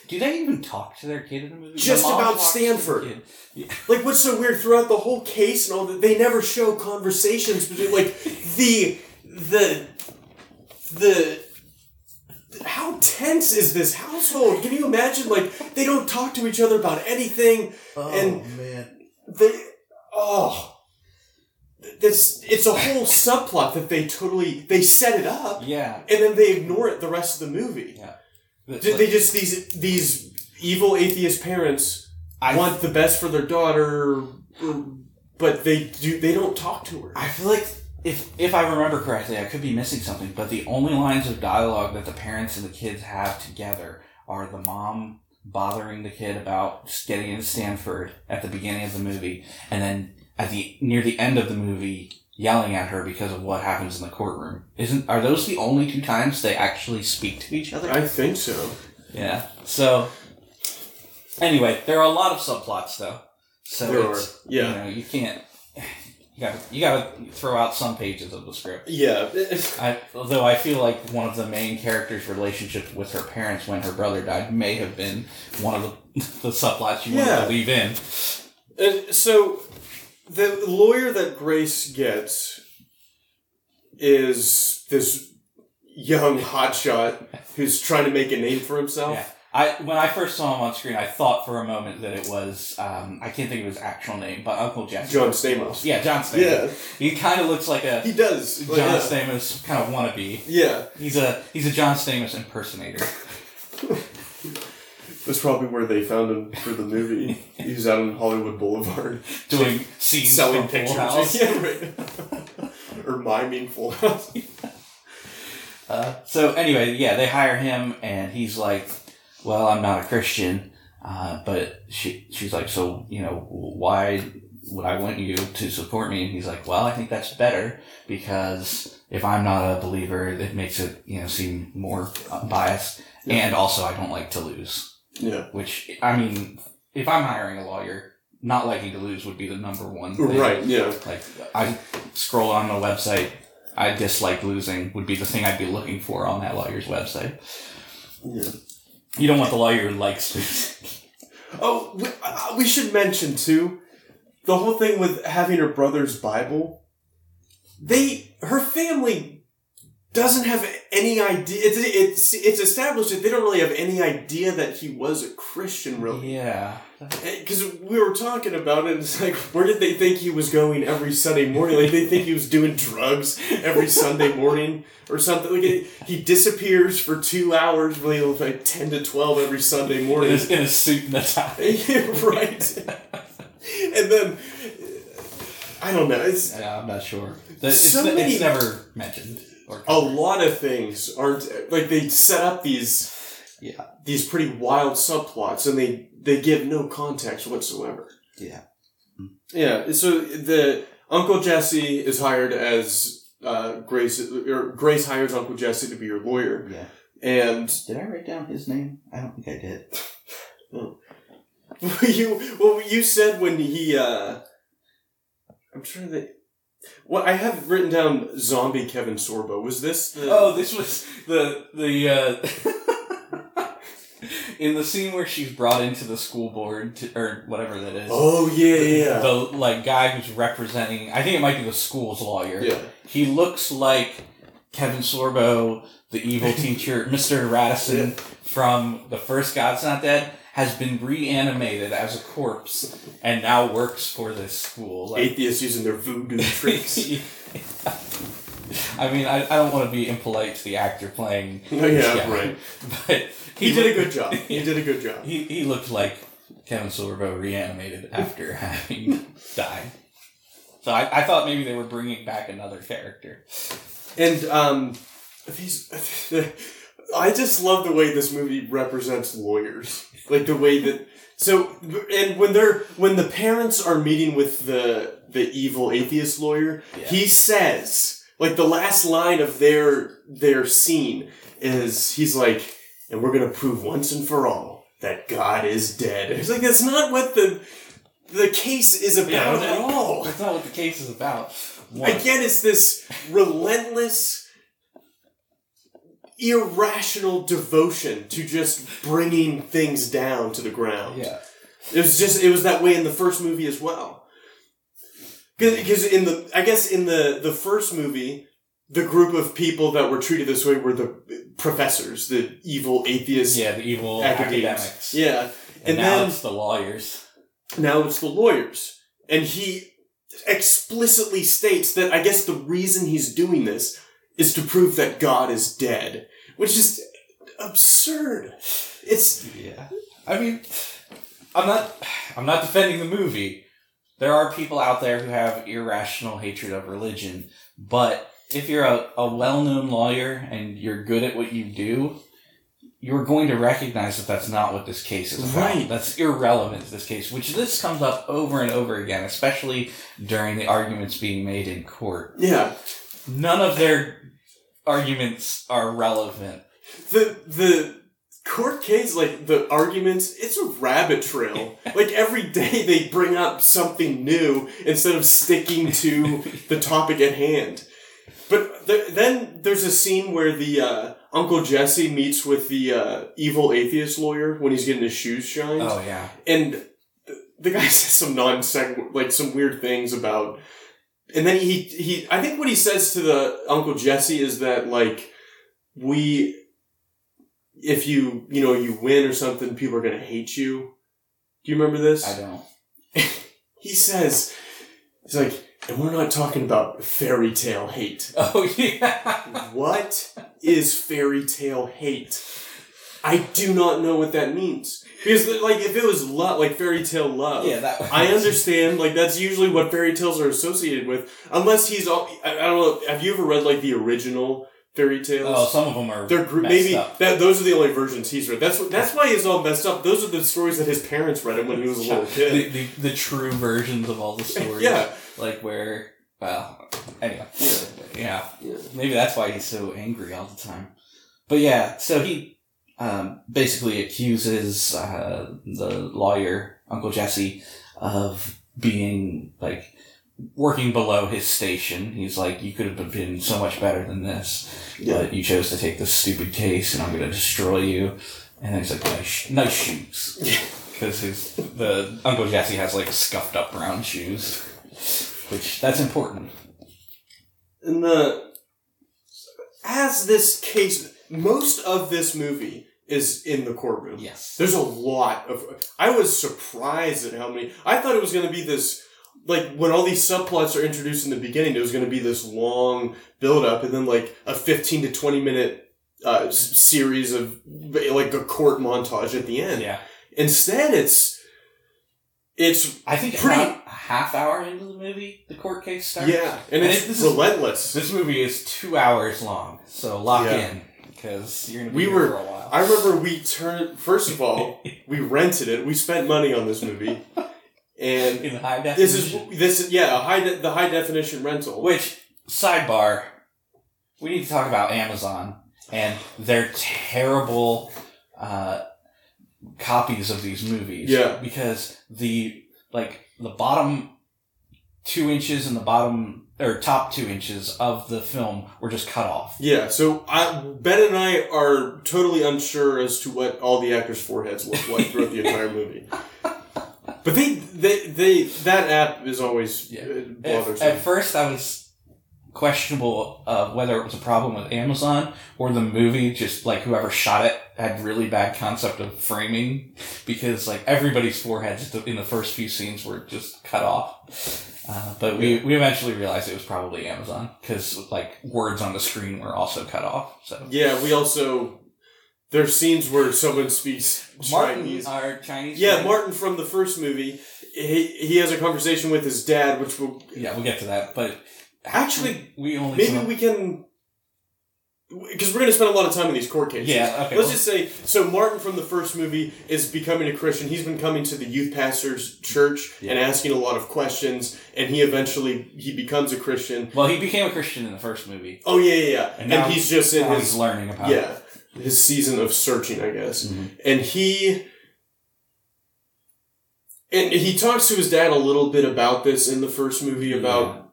Speaker 3: Do they even talk to their kid in the movie?
Speaker 2: Just
Speaker 3: mom
Speaker 2: about
Speaker 3: talks to the
Speaker 2: Stanford.
Speaker 3: kid. [LAUGHS]
Speaker 2: like what's so weird throughout the whole case and all that they never show conversations between like the the the how tense is this household? Can you imagine? Like they don't talk to each other about anything.
Speaker 3: Oh
Speaker 2: And-
Speaker 3: man.
Speaker 2: They oh, this it's a whole subplot that they totally they set it up
Speaker 3: Yeah.
Speaker 2: and then they ignore it the rest of the movie. Did they just these these evil atheist parents
Speaker 3: I
Speaker 2: want the best for their daughter, but they do they don't talk to her.
Speaker 3: I feel like if if I remember correctly, I could be missing something, but the only lines of dialogue that the parents and the kids have together are the mom bothering the kid about getting into Stanford at the beginning of the movie, and then at the near the end of the movie yelling at her because of what happens in the courtroom. Isn't are those the only two times they actually speak to each other?
Speaker 2: I think so.
Speaker 3: yeah. So anyway, there are a lot of subplots though. So
Speaker 2: There
Speaker 3: it's,
Speaker 2: are, yeah.
Speaker 3: you know, you can't you gotta you gotta throw out some pages of the script.
Speaker 2: Yeah, [LAUGHS]
Speaker 3: I, although I feel like one of the main characters' relationship with her parents when her brother died may have been one of the, [LAUGHS] the subplots you
Speaker 2: Yeah.
Speaker 3: wanted to leave in.
Speaker 2: And so the lawyer that Grace gets is this young hotshot who's trying to make a name for himself.
Speaker 3: Yeah. I when I first saw him on screen, I thought for a moment that it was um, I can't think of his actual name, but Uncle Jesse.
Speaker 2: John Stamos.
Speaker 3: Yeah, John Stamos.
Speaker 2: Yeah,
Speaker 3: He kind of looks like a
Speaker 2: he does.
Speaker 3: John
Speaker 2: yeah.
Speaker 3: Stamos kind of wannabe.
Speaker 2: yeah,
Speaker 3: He's a he's a John Stamos impersonator. [LAUGHS]
Speaker 2: that's probably where they found him for the movie. [LAUGHS] he was out on Hollywood Boulevard
Speaker 3: doing scenes
Speaker 2: selling
Speaker 3: from
Speaker 2: pictures.
Speaker 3: House. [LAUGHS]
Speaker 2: Yeah, right. or miming Full House. [LAUGHS]
Speaker 3: Uh, so anyway, yeah, they hire him, and he's like, "Well, I'm not a Christian," uh, but she she's like, "So you know, why would I want you to support me?" And he's like, "Well, I think that's better because if I'm not a believer, it makes it you know seem more biased,
Speaker 2: Yeah.
Speaker 3: and also I don't like to lose."
Speaker 2: Yeah.
Speaker 3: Which I mean, if I'm hiring a lawyer, not liking to lose would be the number one. Thing.
Speaker 2: Right. Yeah.
Speaker 3: Like I scroll on the website, I dislike losing would be the thing I'd be looking for on that lawyer's website.
Speaker 2: Yeah.
Speaker 3: You don't want the lawyer who likes losing.
Speaker 2: Oh, we, uh, we should mention too, the whole thing with having her brother's Bible. They, her family, doesn't have any idea. It's, it's it's established that they don't really have any idea that he was a Christian, really.
Speaker 3: Yeah.
Speaker 2: Eh, because we were talking about it, and it's like, where did they think he was going every Sunday morning? Like, they think he was doing drugs every Sunday morning or something. Like, it, he disappears for two hours, really, like 10 to 12 every Sunday morning.
Speaker 3: in a suit and a tie. [LAUGHS]
Speaker 2: Yeah, right. and then, eh, I don't know. It's
Speaker 3: Yeah, I'm not sure. It's,
Speaker 2: So many-
Speaker 3: it's never mentioned. Or
Speaker 2: a lot of things aren't like they set up these
Speaker 3: Yeah.
Speaker 2: these pretty wild subplots and they they give no context whatsoever.
Speaker 3: Yeah.
Speaker 2: Yeah, so the Uncle Jesse is hired as uh, Grace or Grace hires Uncle Jesse to be her lawyer,
Speaker 3: Yeah.
Speaker 2: and
Speaker 3: Did I write down his name? I don't think I did. [LAUGHS]
Speaker 2: you well you said when he uh, I'm sure that well I have written down zombie Kevin Sorbo. Was this the
Speaker 3: Oh, this was the the uh [LAUGHS] in the scene where she's brought into the school board to, or whatever that is.
Speaker 2: Oh yeah yeah yeah.
Speaker 3: The like guy who's representing I think it might be the school's lawyer.
Speaker 2: yeah.
Speaker 3: He looks like Kevin Sorbo, the evil [LAUGHS] teacher, Mr. Radisson from the first God's Not Dead, has been reanimated as a corpse and now works for this school. Like,
Speaker 2: Atheists using their voodoo [LAUGHS] tricks.
Speaker 3: I mean, I, I don't want to be impolite to the actor playing. [LAUGHS]
Speaker 2: Oh,
Speaker 3: this
Speaker 2: yeah, right. [LAUGHS]
Speaker 3: But
Speaker 2: He did a good job. He did a good job.
Speaker 3: He, he looked like Kevin Sorbo reanimated after having died. So I, I thought maybe they were bringing back another character.
Speaker 2: And um, these, I just love the way this movie represents lawyers. Like the way that so, and when they're when the parents are meeting with the the evil atheist lawyer,
Speaker 3: Yeah.
Speaker 2: he says like the last line of their their scene is he's like, and we're gonna prove once and for all that God is dead. It's like that's not what the the case is about
Speaker 3: Yeah,
Speaker 2: at all.
Speaker 3: That's not what the case is about. One.
Speaker 2: Again, it's this relentless, irrational devotion to just bringing things down to the ground.
Speaker 3: Yeah.
Speaker 2: It was just, it was that way in the first movie as well. Because in the, I guess in the, the first movie, the group of people that were treated this way were the professors, the evil atheists.
Speaker 3: Yeah, the evil
Speaker 2: academics.
Speaker 3: academics.
Speaker 2: Yeah.
Speaker 3: And,
Speaker 2: And
Speaker 3: now
Speaker 2: then-
Speaker 3: it's the lawyers.
Speaker 2: now it's the lawyers. And he explicitly states that I guess the reason he's doing this is to prove that God is dead, which is absurd. It's
Speaker 3: Yeah. I mean, I'm not. I'm not defending the movie. There are people out there who have irrational hatred of religion, but if you're a, a well-known lawyer and you're good at what you do, you're going to recognize that that's not what this case is about.
Speaker 2: Right.
Speaker 3: That's irrelevant to this case, which this comes up over and over again, especially during the arguments being made in court.
Speaker 2: yeah.
Speaker 3: None of their arguments are relevant.
Speaker 2: The the court case, like the arguments, it's a rabbit trail. [LAUGHS] like every day they bring up something new instead of sticking to the [LAUGHS] topic at hand. But th- then there's a scene where the uh, Uncle Jesse meets with the uh, evil atheist lawyer when he's getting his shoes shined,
Speaker 3: Oh yeah.
Speaker 2: and the guy [LAUGHS] says some non like some weird things about. And then he he I think what he says to the Uncle Jesse is that like we if you you know you win or something people are gonna hate you. Do you remember this?
Speaker 3: I don't. [LAUGHS]
Speaker 2: he says he's like and we're not talking about fairy tale hate. [LAUGHS]
Speaker 3: Oh yeah.
Speaker 2: What is fairy tale hate? I do not know what that means. Because like if it was love like fairy tale love,
Speaker 3: Yeah, that.
Speaker 2: I understand. Like that's usually what fairy tales are associated with. Unless he's all. I, I don't know. Have you ever read like the original fairy tales?
Speaker 3: Oh, some of them are.
Speaker 2: They're gr-
Speaker 3: messed
Speaker 2: maybe
Speaker 3: up.
Speaker 2: that those are the only versions he's read. That's what. That's why he's all messed up. Those are the stories that his parents read him when he was a little
Speaker 3: the,
Speaker 2: kid.
Speaker 3: the the true versions of all the [LAUGHS] stories.
Speaker 2: Yeah.
Speaker 3: Like where. Well, anyway.
Speaker 2: Yeah.
Speaker 3: Yeah.
Speaker 2: Yeah.
Speaker 3: Maybe that's why he's so angry all the time. But yeah, so he um, basically accuses uh, the lawyer, Uncle Jesse, of being like working below his station. He's like, you could have been so much better than this,
Speaker 2: Yeah.
Speaker 3: but you chose to take this stupid case, and I'm going to destroy you. And then he's like, nice, nice shoes, [LAUGHS] because his the Uncle Jesse has like scuffed up brown shoes, which that's important.
Speaker 2: And the as this case, most of this movie is in the courtroom.
Speaker 3: Yes.
Speaker 2: There's a lot of. I was surprised at how many. I thought it was going to be this. Like when all these subplots are introduced in the beginning, it was going to be this long build up, and then like a fifteen to twenty minute uh, s- series of like a court montage at the end.
Speaker 3: Yeah.
Speaker 2: Instead, it's it's
Speaker 3: I think
Speaker 2: Pretty-
Speaker 3: about a half hour into the movie, the court case starts.
Speaker 2: yeah, and,
Speaker 3: And
Speaker 2: it's
Speaker 3: it- this is-
Speaker 2: relentless.
Speaker 3: This movie is two hours long, so lock
Speaker 2: Yeah.
Speaker 3: in because you're gonna be
Speaker 2: We
Speaker 3: here
Speaker 2: were-
Speaker 3: for a while.
Speaker 2: I remember we turned. First of all, we rented it. We spent money on this movie, and [LAUGHS]
Speaker 3: in high
Speaker 2: this is this is yeah a high de- the high definition rental.
Speaker 3: Which sidebar? We need to talk about Amazon and their terrible uh, copies of these movies.
Speaker 2: Yeah.
Speaker 3: because the like the bottom two inches and the bottom or top two inches of the film were just cut off.
Speaker 2: Yeah, so I, Ben and I are totally unsure as to what all the actors' foreheads look like throughout the entire movie. [LAUGHS] But they, they, they, that app is always
Speaker 3: Yeah.
Speaker 2: uh,
Speaker 3: At,
Speaker 2: bothersome.
Speaker 3: at first, I was questionable of whether it was a problem with Amazon or the movie. Just like whoever shot it had really bad concept of framing because like everybody's foreheads in the first few scenes were just cut off. Uh, but we, we eventually realized it was probably Amazon because like words on the screen were also cut off. So
Speaker 2: yeah, we also there's scenes where someone speaks
Speaker 3: Mandarin,
Speaker 2: Chinese.
Speaker 3: our Chinese.
Speaker 2: Yeah,
Speaker 3: friend-
Speaker 2: Martin from the first movie. He, he has a conversation with his dad, which will
Speaker 3: Yeah, we'll get to that. But
Speaker 2: Actually,
Speaker 3: we only
Speaker 2: maybe we can because we're going to spend a lot of time in these court cases.
Speaker 3: Yeah, okay,
Speaker 2: Let's
Speaker 3: well-
Speaker 2: just say so. Martin from the first movie is becoming a Christian. He's been coming to the youth pastor's church
Speaker 3: Yeah.
Speaker 2: and asking a lot of questions, and he eventually he becomes a Christian.
Speaker 3: well, he became a Christian in the first movie,
Speaker 2: Oh yeah, yeah, yeah.
Speaker 3: And
Speaker 2: And,
Speaker 3: now
Speaker 2: he's just in his
Speaker 3: he's learning about.
Speaker 2: yeah his season of searching, I guess.
Speaker 3: Mhm.
Speaker 2: And he and he talks to his dad a little bit about this in the first movie about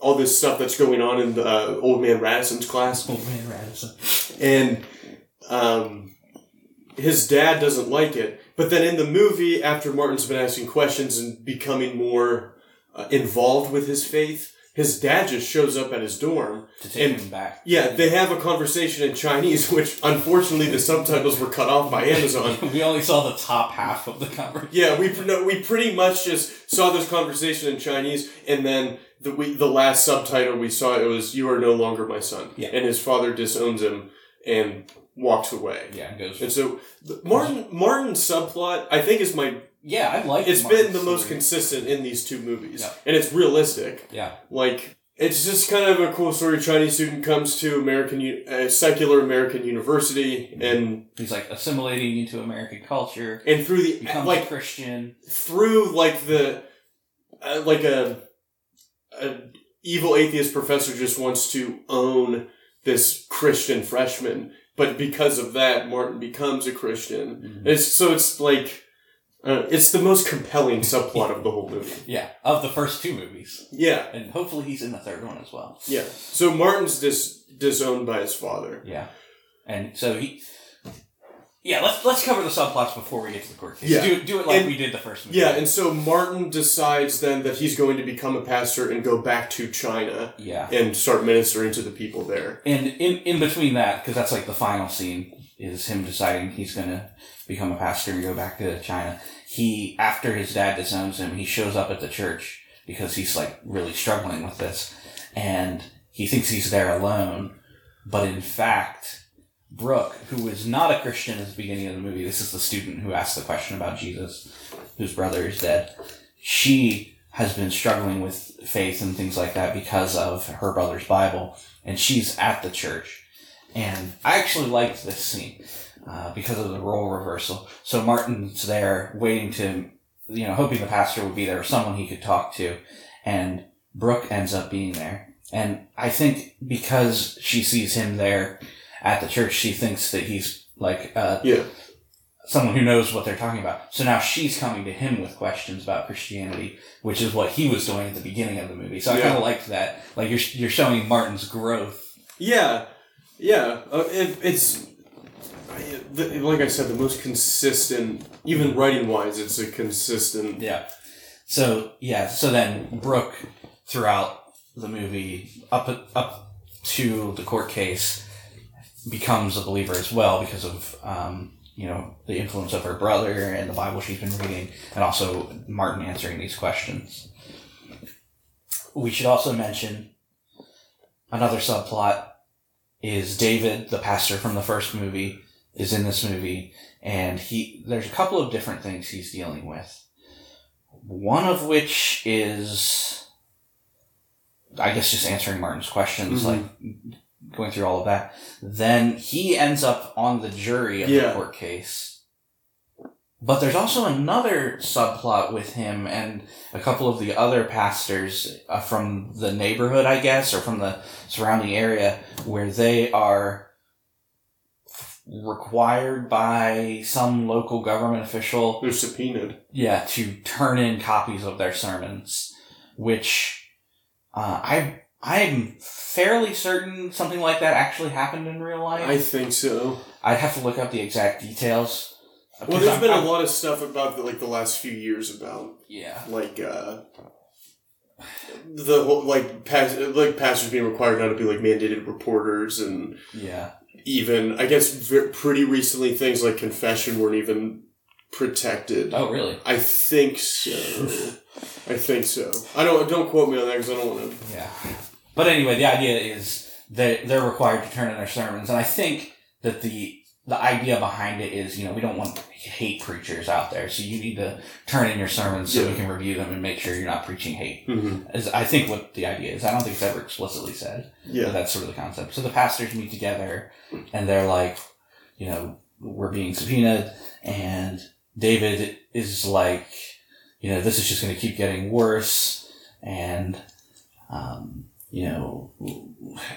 Speaker 2: all this stuff that's going on in the uh, old man Radisson's class.
Speaker 3: Old man Radisson.
Speaker 2: and um, his dad doesn't like it. But then in the movie, after Martin's been asking questions and becoming more uh, involved with his faith, his dad just shows up at his dorm.
Speaker 3: to take
Speaker 2: And-
Speaker 3: him back.
Speaker 2: Yeah, they have a conversation in Chinese, [LAUGHS] which unfortunately the subtitles were cut off by Amazon. [LAUGHS]
Speaker 3: we only saw the top half of the conversation.
Speaker 2: Yeah, we no, we pretty much just saw this conversation in Chinese, and then the we, the last subtitle we saw it was "You are no longer my son,"
Speaker 3: Yeah.
Speaker 2: and his father disowns him and walks away.
Speaker 3: Yeah, it goes.
Speaker 2: And so the- Martin Martin's subplot, I think, is my.
Speaker 3: Yeah, I like.
Speaker 2: It's
Speaker 3: Martin's
Speaker 2: been the most
Speaker 3: story.
Speaker 2: consistent in these two movies,
Speaker 3: Yeah.
Speaker 2: and it's realistic.
Speaker 3: Yeah,
Speaker 2: Like it's just kind of a cool story. Chinese student comes to American, uh, secular American university, and
Speaker 3: he's like assimilating into American culture.
Speaker 2: and through the
Speaker 3: Becomes
Speaker 2: like
Speaker 3: a Christian.
Speaker 2: through like the uh, like a a evil atheist professor just wants to own this Christian freshman, but because of that, Martin becomes a Christian. It's so it's like uh, it's the most compelling subplot of the whole movie.
Speaker 3: Yeah, of the first two movies,
Speaker 2: Yeah,
Speaker 3: and hopefully he's in the third one as well.
Speaker 2: yeah. So Martin's dis disowned by his father.
Speaker 3: Yeah, and so he. Yeah, let's let's cover the subplots before we get to the court case.
Speaker 2: Yeah.
Speaker 3: Do, do it like
Speaker 2: And-
Speaker 3: we did the first movie.
Speaker 2: Yeah, and so Martin decides then that he's going to become a pastor and go back to China
Speaker 3: yeah.
Speaker 2: and start ministering to the people there.
Speaker 3: And in in between that, because that's like the final scene, is him deciding he's gonna become a pastor and go back to China. He after his dad disowns him, he shows up at the church because he's like really struggling with this, and he thinks he's there alone, but in fact. Brooke, who is not a Christian at the beginning of the movie, this is the student who asked the question about Jesus, whose brother is dead. She has been struggling with faith and things like that because of her brother's Bible, and she's at the church. And I actually liked this scene uh, because of the role reversal. So Martin's there waiting to, you know, hoping the pastor would be there, or someone he could talk to, and Brooke ends up being there. And I think because she sees him there at the church, she thinks that he's like uh,
Speaker 2: Yeah.
Speaker 3: someone who knows what they're talking about. So now she's coming to him with questions about Christianity, which is what he was doing at the beginning of the movie. So I
Speaker 2: Yeah.
Speaker 3: kind of liked that. Like you're you're showing Martin's growth.
Speaker 2: Yeah, yeah. Uh, it, it's the, like I said, the most consistent, even writing wise, it's a consistent.
Speaker 3: Yeah. So yeah. So then Brooke throughout the movie up up to the court case becomes a believer as well because of um, you know the influence of her brother and the Bible she's been reading, and also Martin answering these questions. We should also mention another subplot is David, the pastor from the first movie, is in this movie, and he there's a couple of different things he's dealing with. One of which is, I guess, just answering Martin's questions,
Speaker 2: Mhm.
Speaker 3: like going through all of that. Then he ends up on the jury of the court case. But there's also another subplot with him and a couple of the other pastors uh, from the neighborhood, I guess, or from the surrounding area, where they are required by some local government official
Speaker 2: They're subpoenaed.
Speaker 3: yeah, to turn in copies of their sermons, which uh, I I'm fairly certain something like that actually happened in real life.
Speaker 2: I think so.
Speaker 3: I'd have to look up the exact details.
Speaker 2: Well, there's
Speaker 3: I'm-
Speaker 2: been a
Speaker 3: I'm-
Speaker 2: lot of stuff about the, like the last few years about
Speaker 3: Yeah,
Speaker 2: like uh the whole like pas- like pastors being required not to be like mandated reporters and
Speaker 3: yeah,
Speaker 2: even I guess pretty recently things like confession weren't even protected.
Speaker 3: Oh, really?
Speaker 2: I think so. [LAUGHS] I think so. I don't don't quote me on that because I don't want to.
Speaker 3: Yeah. But anyway, the idea is that they're required to turn in their sermons, and I think that the the idea behind it is, you know, we don't want hate preachers out there, so you need to turn in your sermons so we can review them and make sure you're not preaching hate.
Speaker 2: Mm-hmm.
Speaker 3: Is I think what the idea is. I don't think it's ever explicitly said.
Speaker 2: Yeah.
Speaker 3: But that's sort of the concept. So the pastors meet together and they're like, you know, we're being subpoenaed and David is like, you know, this is just going to keep getting worse. And, um, you know,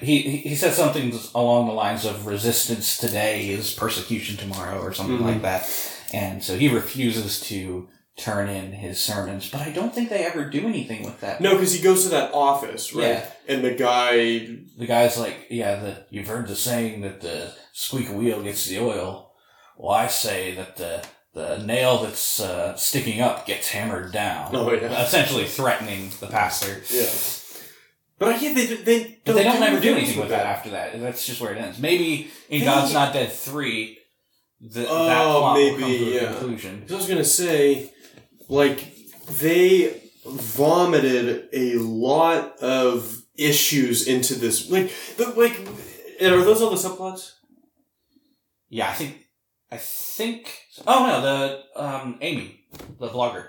Speaker 3: he, he said something along the lines of resistance today is persecution tomorrow or something
Speaker 2: Mhm.
Speaker 3: like that. And so he refuses to turn in his sermons, but I don't think they ever do anything with that.
Speaker 2: No, because he goes to that office, right?
Speaker 3: Yeah.
Speaker 2: And the guy,
Speaker 3: the guy's like, yeah, the, you've heard the saying that the squeak wheel gets the oil. Well, I say that the the nail that's uh, sticking up gets hammered down.
Speaker 2: Oh, yeah.
Speaker 3: Essentially threatening the pastor.
Speaker 2: yeah. But yeah, they they
Speaker 3: But they don't
Speaker 2: do
Speaker 3: ever do anything with that after that. That's just where it ends. Maybe in
Speaker 2: They-
Speaker 3: God's Not Dead 3, th- that
Speaker 2: Oh,
Speaker 3: plot will come
Speaker 2: maybe,
Speaker 3: to a
Speaker 2: yeah.
Speaker 3: conclusion.
Speaker 2: I was gonna say, like, they vomited a lot of issues into this. Like, the, like, are those all the subplots?
Speaker 3: Yeah, I think. I think. Oh no, the um, Amy, the blogger.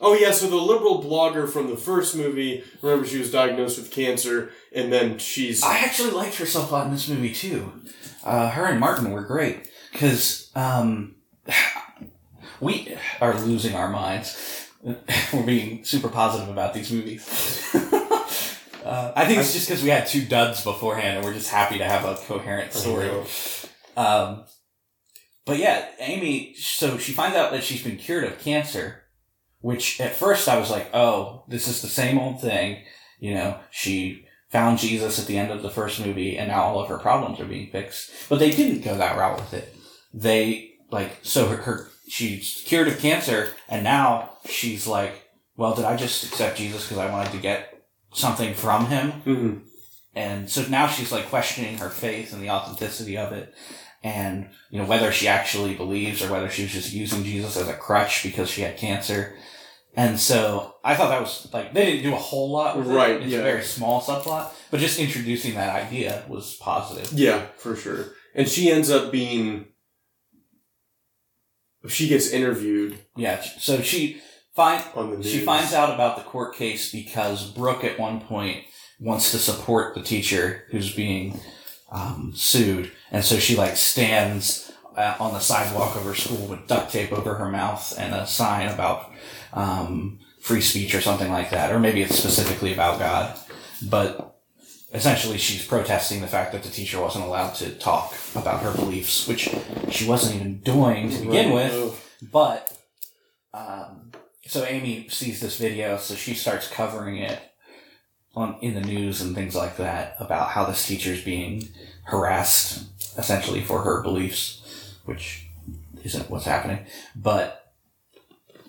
Speaker 2: Oh yeah, so the liberal blogger from the first movie. Remember, she was diagnosed with cancer, and then she's
Speaker 3: I actually liked her subplot in this movie too. Uh, her and Martin were great because um, [SIGHS] we are losing our minds. [LAUGHS] We're being super positive about these movies. [LAUGHS] uh, I think it's just because we had two duds beforehand, and we're just happy to have a coherent story. Um, but yeah, Amy. So she finds out that she's been cured of cancer, which at first I was like, "Oh, this is the same old thing." You know, she found Jesus at the end of the first movie, and now all of her problems are being fixed. But they didn't go that route with it. They like so her, her she's cured of cancer, and now she's like, "Well, did I just accept Jesus because I wanted to get something from him?"
Speaker 2: Mhm.
Speaker 3: And so now she's like questioning her faith and the authenticity of it. And, you know, whether she actually believes or whether she was just using Jesus as a crutch because she had cancer. And so I thought that was like, they didn't do a whole lot with
Speaker 2: Right,
Speaker 3: it. It's
Speaker 2: yeah.
Speaker 3: a very small subplot, but just introducing that idea was positive.
Speaker 2: Yeah, for sure. And she ends up being. She gets interviewed
Speaker 3: Yeah. So she find,
Speaker 2: on the news.
Speaker 3: She finds out about the court case because Brooke at one point wants to support the teacher who's being um, sued, and so she like stands uh, on the sidewalk of her school with duct tape over her mouth and a sign about um, free speech or something like that, or maybe it's specifically about God, but. Essentially, she's protesting the fact that the teacher wasn't allowed to talk about her beliefs, which she wasn't even doing to begin with. But um, so Amy sees this video, so she starts covering it on in the news and things like that about how this teacher is being harassed essentially for her beliefs, which isn't what's happening. But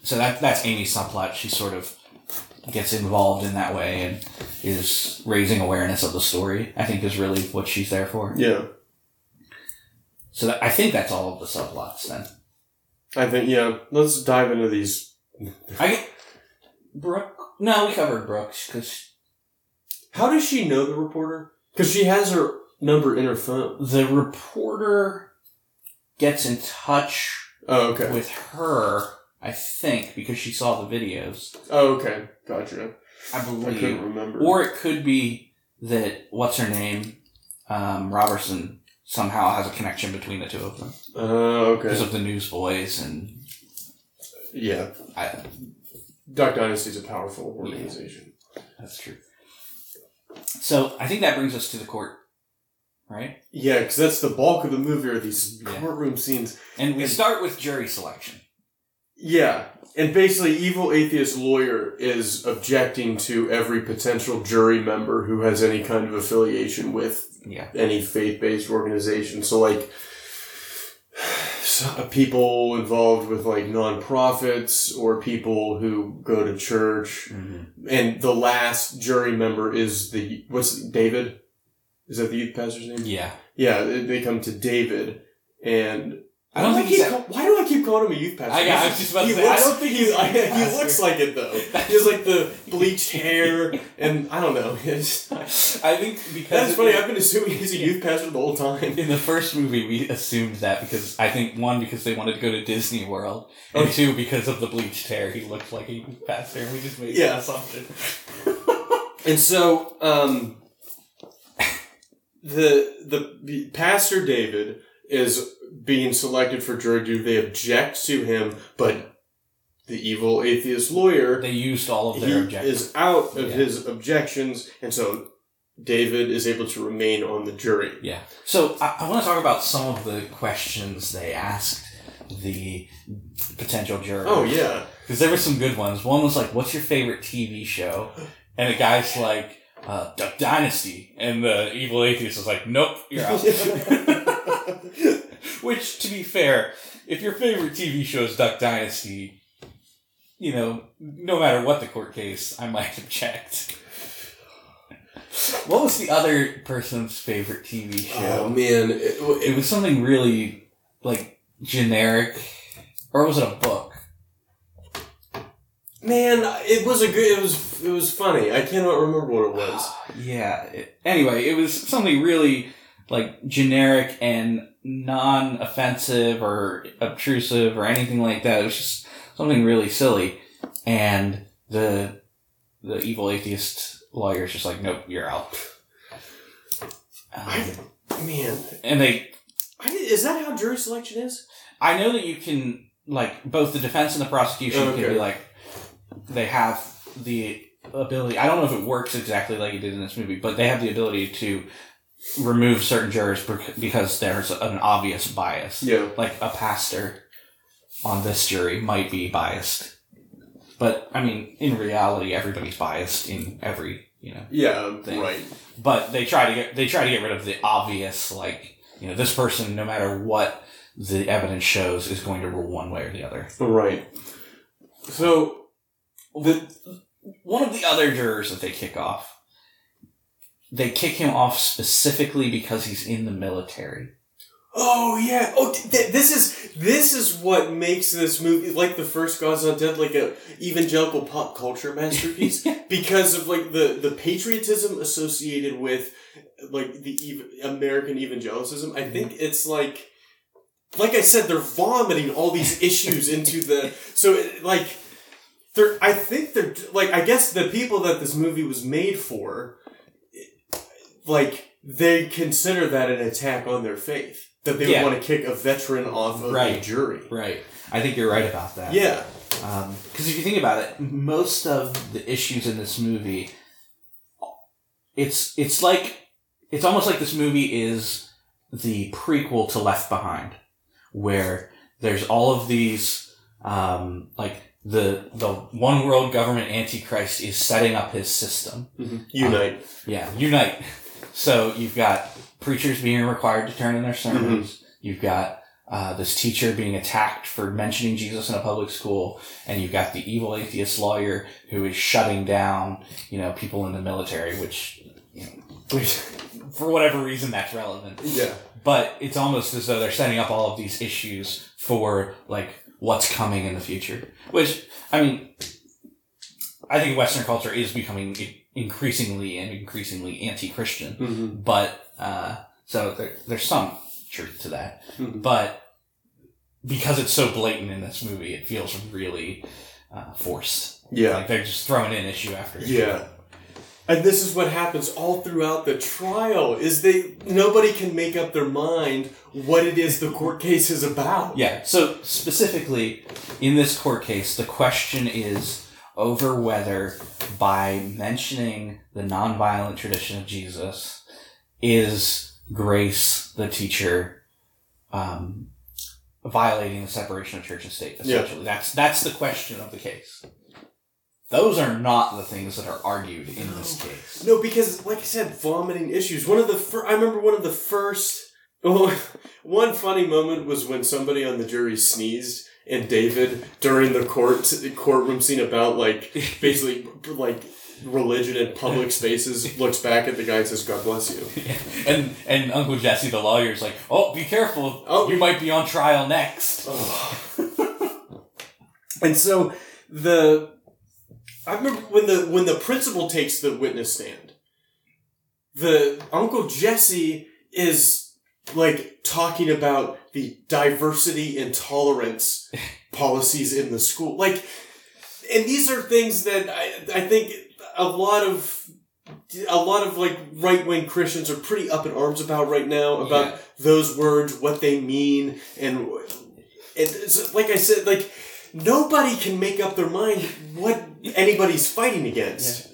Speaker 3: so that that's Amy's subplot. She sort of gets involved in that way and is raising awareness of the story. I think is really what she's there for.
Speaker 2: Yeah.
Speaker 3: So that, I think that's all of the subplots then.
Speaker 2: I think, yeah. Let's dive into these.
Speaker 3: I get Brooke. No, we covered Brooks because
Speaker 2: How does she know the reporter? Because she has her number in her phone.
Speaker 3: the reporter gets in touch
Speaker 2: Oh, okay.
Speaker 3: with her. I think because she saw the videos.
Speaker 2: Oh, okay. Gotcha.
Speaker 3: I believe.
Speaker 2: I couldn't remember.
Speaker 3: or it could be that what's her name, um, Robertson somehow has a connection between the two of them
Speaker 2: Oh,
Speaker 3: because
Speaker 2: okay.
Speaker 3: Because of the Newsboys and
Speaker 2: Yeah.
Speaker 3: I,
Speaker 2: Duck Dynasty is a powerful organization.
Speaker 3: that's true. So I think that brings us to the court, right?
Speaker 2: Yeah, because that's the bulk of the movie are these
Speaker 3: Yeah.
Speaker 2: courtroom scenes.
Speaker 3: And we
Speaker 2: And-
Speaker 3: start with jury selection.
Speaker 2: Yeah. And basically, evil atheist lawyer is objecting to every potential jury member who has any kind of affiliation with
Speaker 3: Yeah.
Speaker 2: any faith-based organization. So, like, [SIGHS] uh, people involved with like nonprofits or people who go to church. Mm-hmm. And the last jury member is the what's David? Is that the youth pastor's name?
Speaker 3: Yeah.
Speaker 2: Yeah, they come to David, and
Speaker 3: I don't
Speaker 2: why
Speaker 3: think
Speaker 2: do
Speaker 3: he's
Speaker 2: keep call- why do I keep calling him a youth pastor?
Speaker 3: I- I was just about to say, I don't think
Speaker 2: he,
Speaker 3: he's
Speaker 2: I- he looks like it though. [LAUGHS] He has like the bleached hair, and I don't know. [LAUGHS] It's,
Speaker 3: I think because
Speaker 2: that's
Speaker 3: it-
Speaker 2: funny. I've been assuming he's a youth pastor the whole time.
Speaker 3: In the first movie, we assumed that because I think one because they wanted to go to Disney World, and two because of the bleached hair, he looked like a youth pastor, and we just made
Speaker 2: Yeah.
Speaker 3: that assumption. [LAUGHS]
Speaker 2: And so, um, the the pastor David is being selected for jury duty. They object to him, but the evil atheist lawyer
Speaker 3: They used all of their objections.
Speaker 2: is out of
Speaker 3: Yeah.
Speaker 2: his objections, and so David is able to remain on the jury.
Speaker 3: Yeah. So I, I want to talk about some of the questions they asked the potential jurors.
Speaker 2: Oh yeah,
Speaker 3: Because there were some good ones. One was like, "What's your favorite TV show?" And the guy's like, uh, "Duck Dynasty," and the evil atheist is like, "Nope, you're out." [LAUGHS] [LAUGHS] [LAUGHS] Which, to be fair, if your favorite TV show is Duck Dynasty, you know, no matter what the court case, I might [LAUGHS] object. What was the other person's favorite TV show?
Speaker 2: oh man, it,
Speaker 3: it
Speaker 2: it,
Speaker 3: was something really like generic, or was it a book?
Speaker 2: man, it was a good. It was it was funny. I cannot remember what it was. [SIGHS]
Speaker 3: yeah. It, anyway, it was something really like generic and non-offensive or obtrusive or anything like that. It was just something really silly, and the the evil atheist lawyer is just like, nope, you're out.
Speaker 2: I-
Speaker 3: Um,
Speaker 2: Man,
Speaker 3: and they
Speaker 2: I, is that how jury selection is?
Speaker 3: I know that you can like both the defense and the prosecution
Speaker 2: Okay.
Speaker 3: can be like they have the ability. I don't know if it works exactly like it did in this movie, but they have the ability to remove certain jurors because there's an obvious bias.
Speaker 2: Yeah.
Speaker 3: Like a pastor on this jury might be biased, but I mean, in reality, everybody's biased in every you know.
Speaker 2: Yeah.
Speaker 3: Thing.
Speaker 2: Right.
Speaker 3: But they try to get they try to get rid of the obvious like you know this person no matter what the evidence shows is going to rule one way or the other.
Speaker 2: Right. So
Speaker 3: The, one of the other jurors that they kick off, they kick him off specifically because he's in the military.
Speaker 2: Oh yeah. Oh, th- th- this is this is what makes this movie like the first God's Not Dead like a evangelical pop culture masterpiece [LAUGHS] because of like the the patriotism associated with like the ev- American evangelicism. I think it's like like I said, they're vomiting all these [LAUGHS] issues into the so like they're. I think they're like I guess the people that this movie was made for, like they consider that an attack on their faith that they
Speaker 3: Yeah.
Speaker 2: would want to kick a veteran off of the
Speaker 3: Right.
Speaker 2: jury.
Speaker 3: Right. I think you're right about that.
Speaker 2: Yeah.
Speaker 3: Um, because if you think about it, most of the issues in this movie, it's it's like it's almost like this movie is the prequel to Left Behind, where there's all of these um, like the the one world government antichrist is setting up his system. Mm-hmm.
Speaker 2: Unite.
Speaker 3: Um, yeah, unite. So you've got preachers being required to turn in their sermons. You've got uh, this teacher being attacked for mentioning Jesus in a public school, and you've got the evil atheist lawyer who is shutting down, you know, people in the military, which, you know, which, [LAUGHS] for whatever reason, that's relevant.
Speaker 2: Yeah.
Speaker 3: But it's almost as though they're setting up all of these issues for like what's coming in the future. Which I mean, I think Western culture is becoming increasingly and increasingly anti-Christian.
Speaker 2: hmm
Speaker 3: But uh, so there, there's some truth to that.
Speaker 2: Mhm.
Speaker 3: But because it's so blatant in this movie, it feels really uh, forced.
Speaker 2: Yeah.
Speaker 3: Like they're just throwing in issue after issue.
Speaker 2: Yeah. And this is what happens all throughout the trial is they nobody can make up their mind what it is the court case is about.
Speaker 3: Yeah. So specifically, in this court case, the question is over whether by mentioning the nonviolent tradition of Jesus, is Grace the teacher um, violating the separation of church and state?
Speaker 2: Yeah.
Speaker 3: Essentially, that's that's the question of the case. Those are not the things that are argued in this case.
Speaker 2: No, because like I said, vomiting issues. One of the fir- I remember one of the first oh, [LAUGHS] one funny moment was when somebody on the jury sneezed and David during the court courtroom scene about like [LAUGHS] basically like religion in public [LAUGHS] spaces looks back at the guy and says, God bless you.
Speaker 3: And and Uncle Jesse, the lawyer, is like, "Oh, be careful!
Speaker 2: Oh.
Speaker 3: You might be on trial next." [LAUGHS]
Speaker 2: and so the I remember when the when the principal takes the witness stand, the Uncle Jesse is like talking about the diversity and tolerance [LAUGHS] policies in the school. Like and these are things that I I think a lot of a lot of like right wing Christians are pretty up in arms about right now about
Speaker 3: Yeah.
Speaker 2: those words, what they mean, and and it's, like I said, like nobody can make up their mind what anybody's fighting against.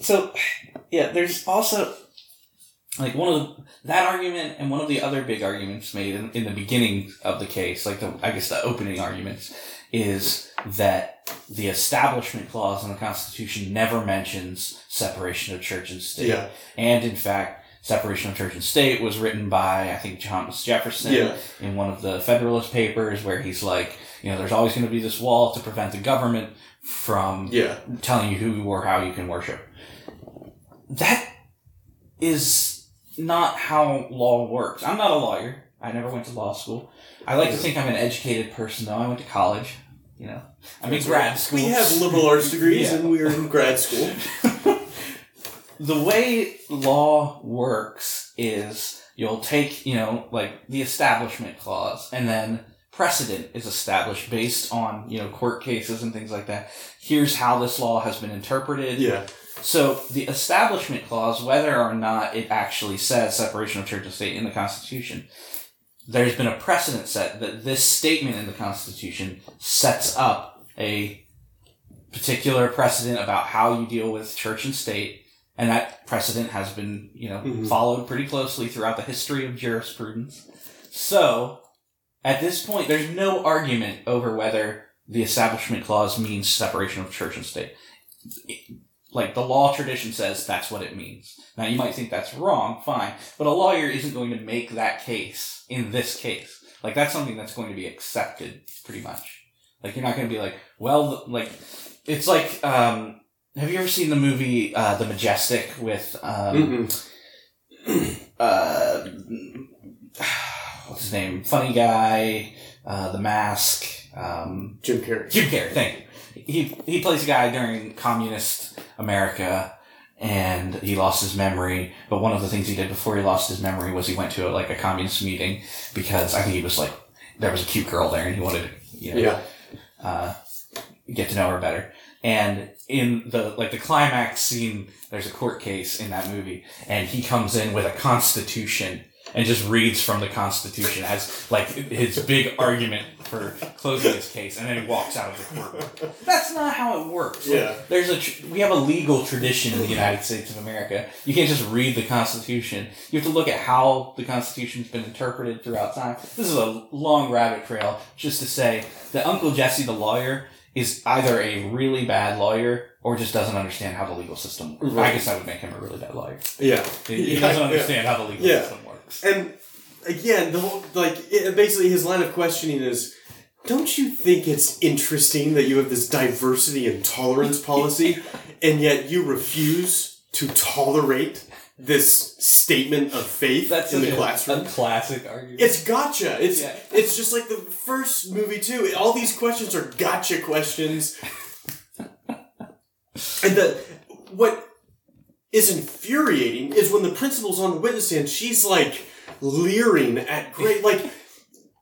Speaker 3: so yeah there's also like one of the, that argument and one of the other big arguments made in, in the beginning of the case like the i guess the opening arguments is that the establishment clause in the constitution never mentions separation of church and state
Speaker 2: Yeah.
Speaker 3: and in fact separation of church and state was written by i think thomas jefferson
Speaker 2: Yeah.
Speaker 3: in one of the federalist papers where he's like you know there's always going to be this wall to prevent the government from
Speaker 2: Yeah.
Speaker 3: telling you who or how you can worship. That is not how law works. I'm not a lawyer. I never went to law school. I like to think I'm an educated person, though. I went to college. You know, I'm in grad school.
Speaker 2: We have liberal arts degrees
Speaker 3: Yeah.
Speaker 2: and we're in grad school. [LAUGHS] [LAUGHS]
Speaker 3: the way law works is you'll take, you know, like the establishment clause and then precedent is established based on, you know, court cases and things like that. Here's how this law has been interpreted.
Speaker 2: Yeah.
Speaker 3: So the establishment clause, whether or not it actually says separation of church and state in the Constitution, there's been a precedent set that this statement in the Constitution sets up a particular precedent about how you deal with church and state, and that precedent has been, you know,
Speaker 2: Mhm.
Speaker 3: followed pretty closely throughout the history of jurisprudence. So, at this point, there's no argument over whether the establishment clause means separation of church and state like the law tradition says that's what it means. Now you might think that's wrong, fine, but a lawyer isn't going to make that case in this case. Like that's something that's going to be accepted pretty much. Like you're not going to be like, well, like it's like, um, have you ever seen the movie uh, The Majestic with um,
Speaker 2: Mm-mm. [CLEARS THROAT]
Speaker 3: uh, what's his name? Funny guy, uh, The Mask. Um,
Speaker 2: Jim Carrey.
Speaker 3: Jim Carrey, thank you. He he plays a guy during communist America, and he lost his memory. But one of the things he did before he lost his memory was he went to a, like a communist meeting because I think he was like there was a cute girl there, and he wanted to you know
Speaker 2: Yeah.
Speaker 3: uh, get to know her better. And in the like the climax scene, there's a court case in that movie, and he comes in with a constitution and just reads from the constitution as like his big argument for closing his case, and then he walks out of the courtroom. That's not how it works. Like,
Speaker 2: Yeah.
Speaker 3: there's a tr- we have a legal tradition in the United States of America. You can't just read the Constitution. You have to look at how the Constitution's been interpreted throughout time. This is a long rabbit trail just to say that Uncle Jesse, the lawyer, is either a really bad lawyer or just doesn't understand how the legal system works. I guess that would make him a really bad lawyer.
Speaker 2: Yeah.
Speaker 3: He, he
Speaker 2: Yeah,
Speaker 3: doesn't
Speaker 2: yeah.
Speaker 3: understand how the legal
Speaker 2: Yeah.
Speaker 3: system works.
Speaker 2: And again, the whole like it, basically his line of questioning is. Don't you think it's interesting that you have this diversity and tolerance policy, and yet you refuse to tolerate this statement of faith
Speaker 3: That's
Speaker 2: in the
Speaker 3: a,
Speaker 2: classroom?
Speaker 3: a classic argument.
Speaker 2: It's gotcha. It's
Speaker 3: Yeah.
Speaker 2: it's just like the first movie too. All these questions are gotcha questions. and the what is infuriating is when the principal's on the witness stand, she's like leering at Grace. like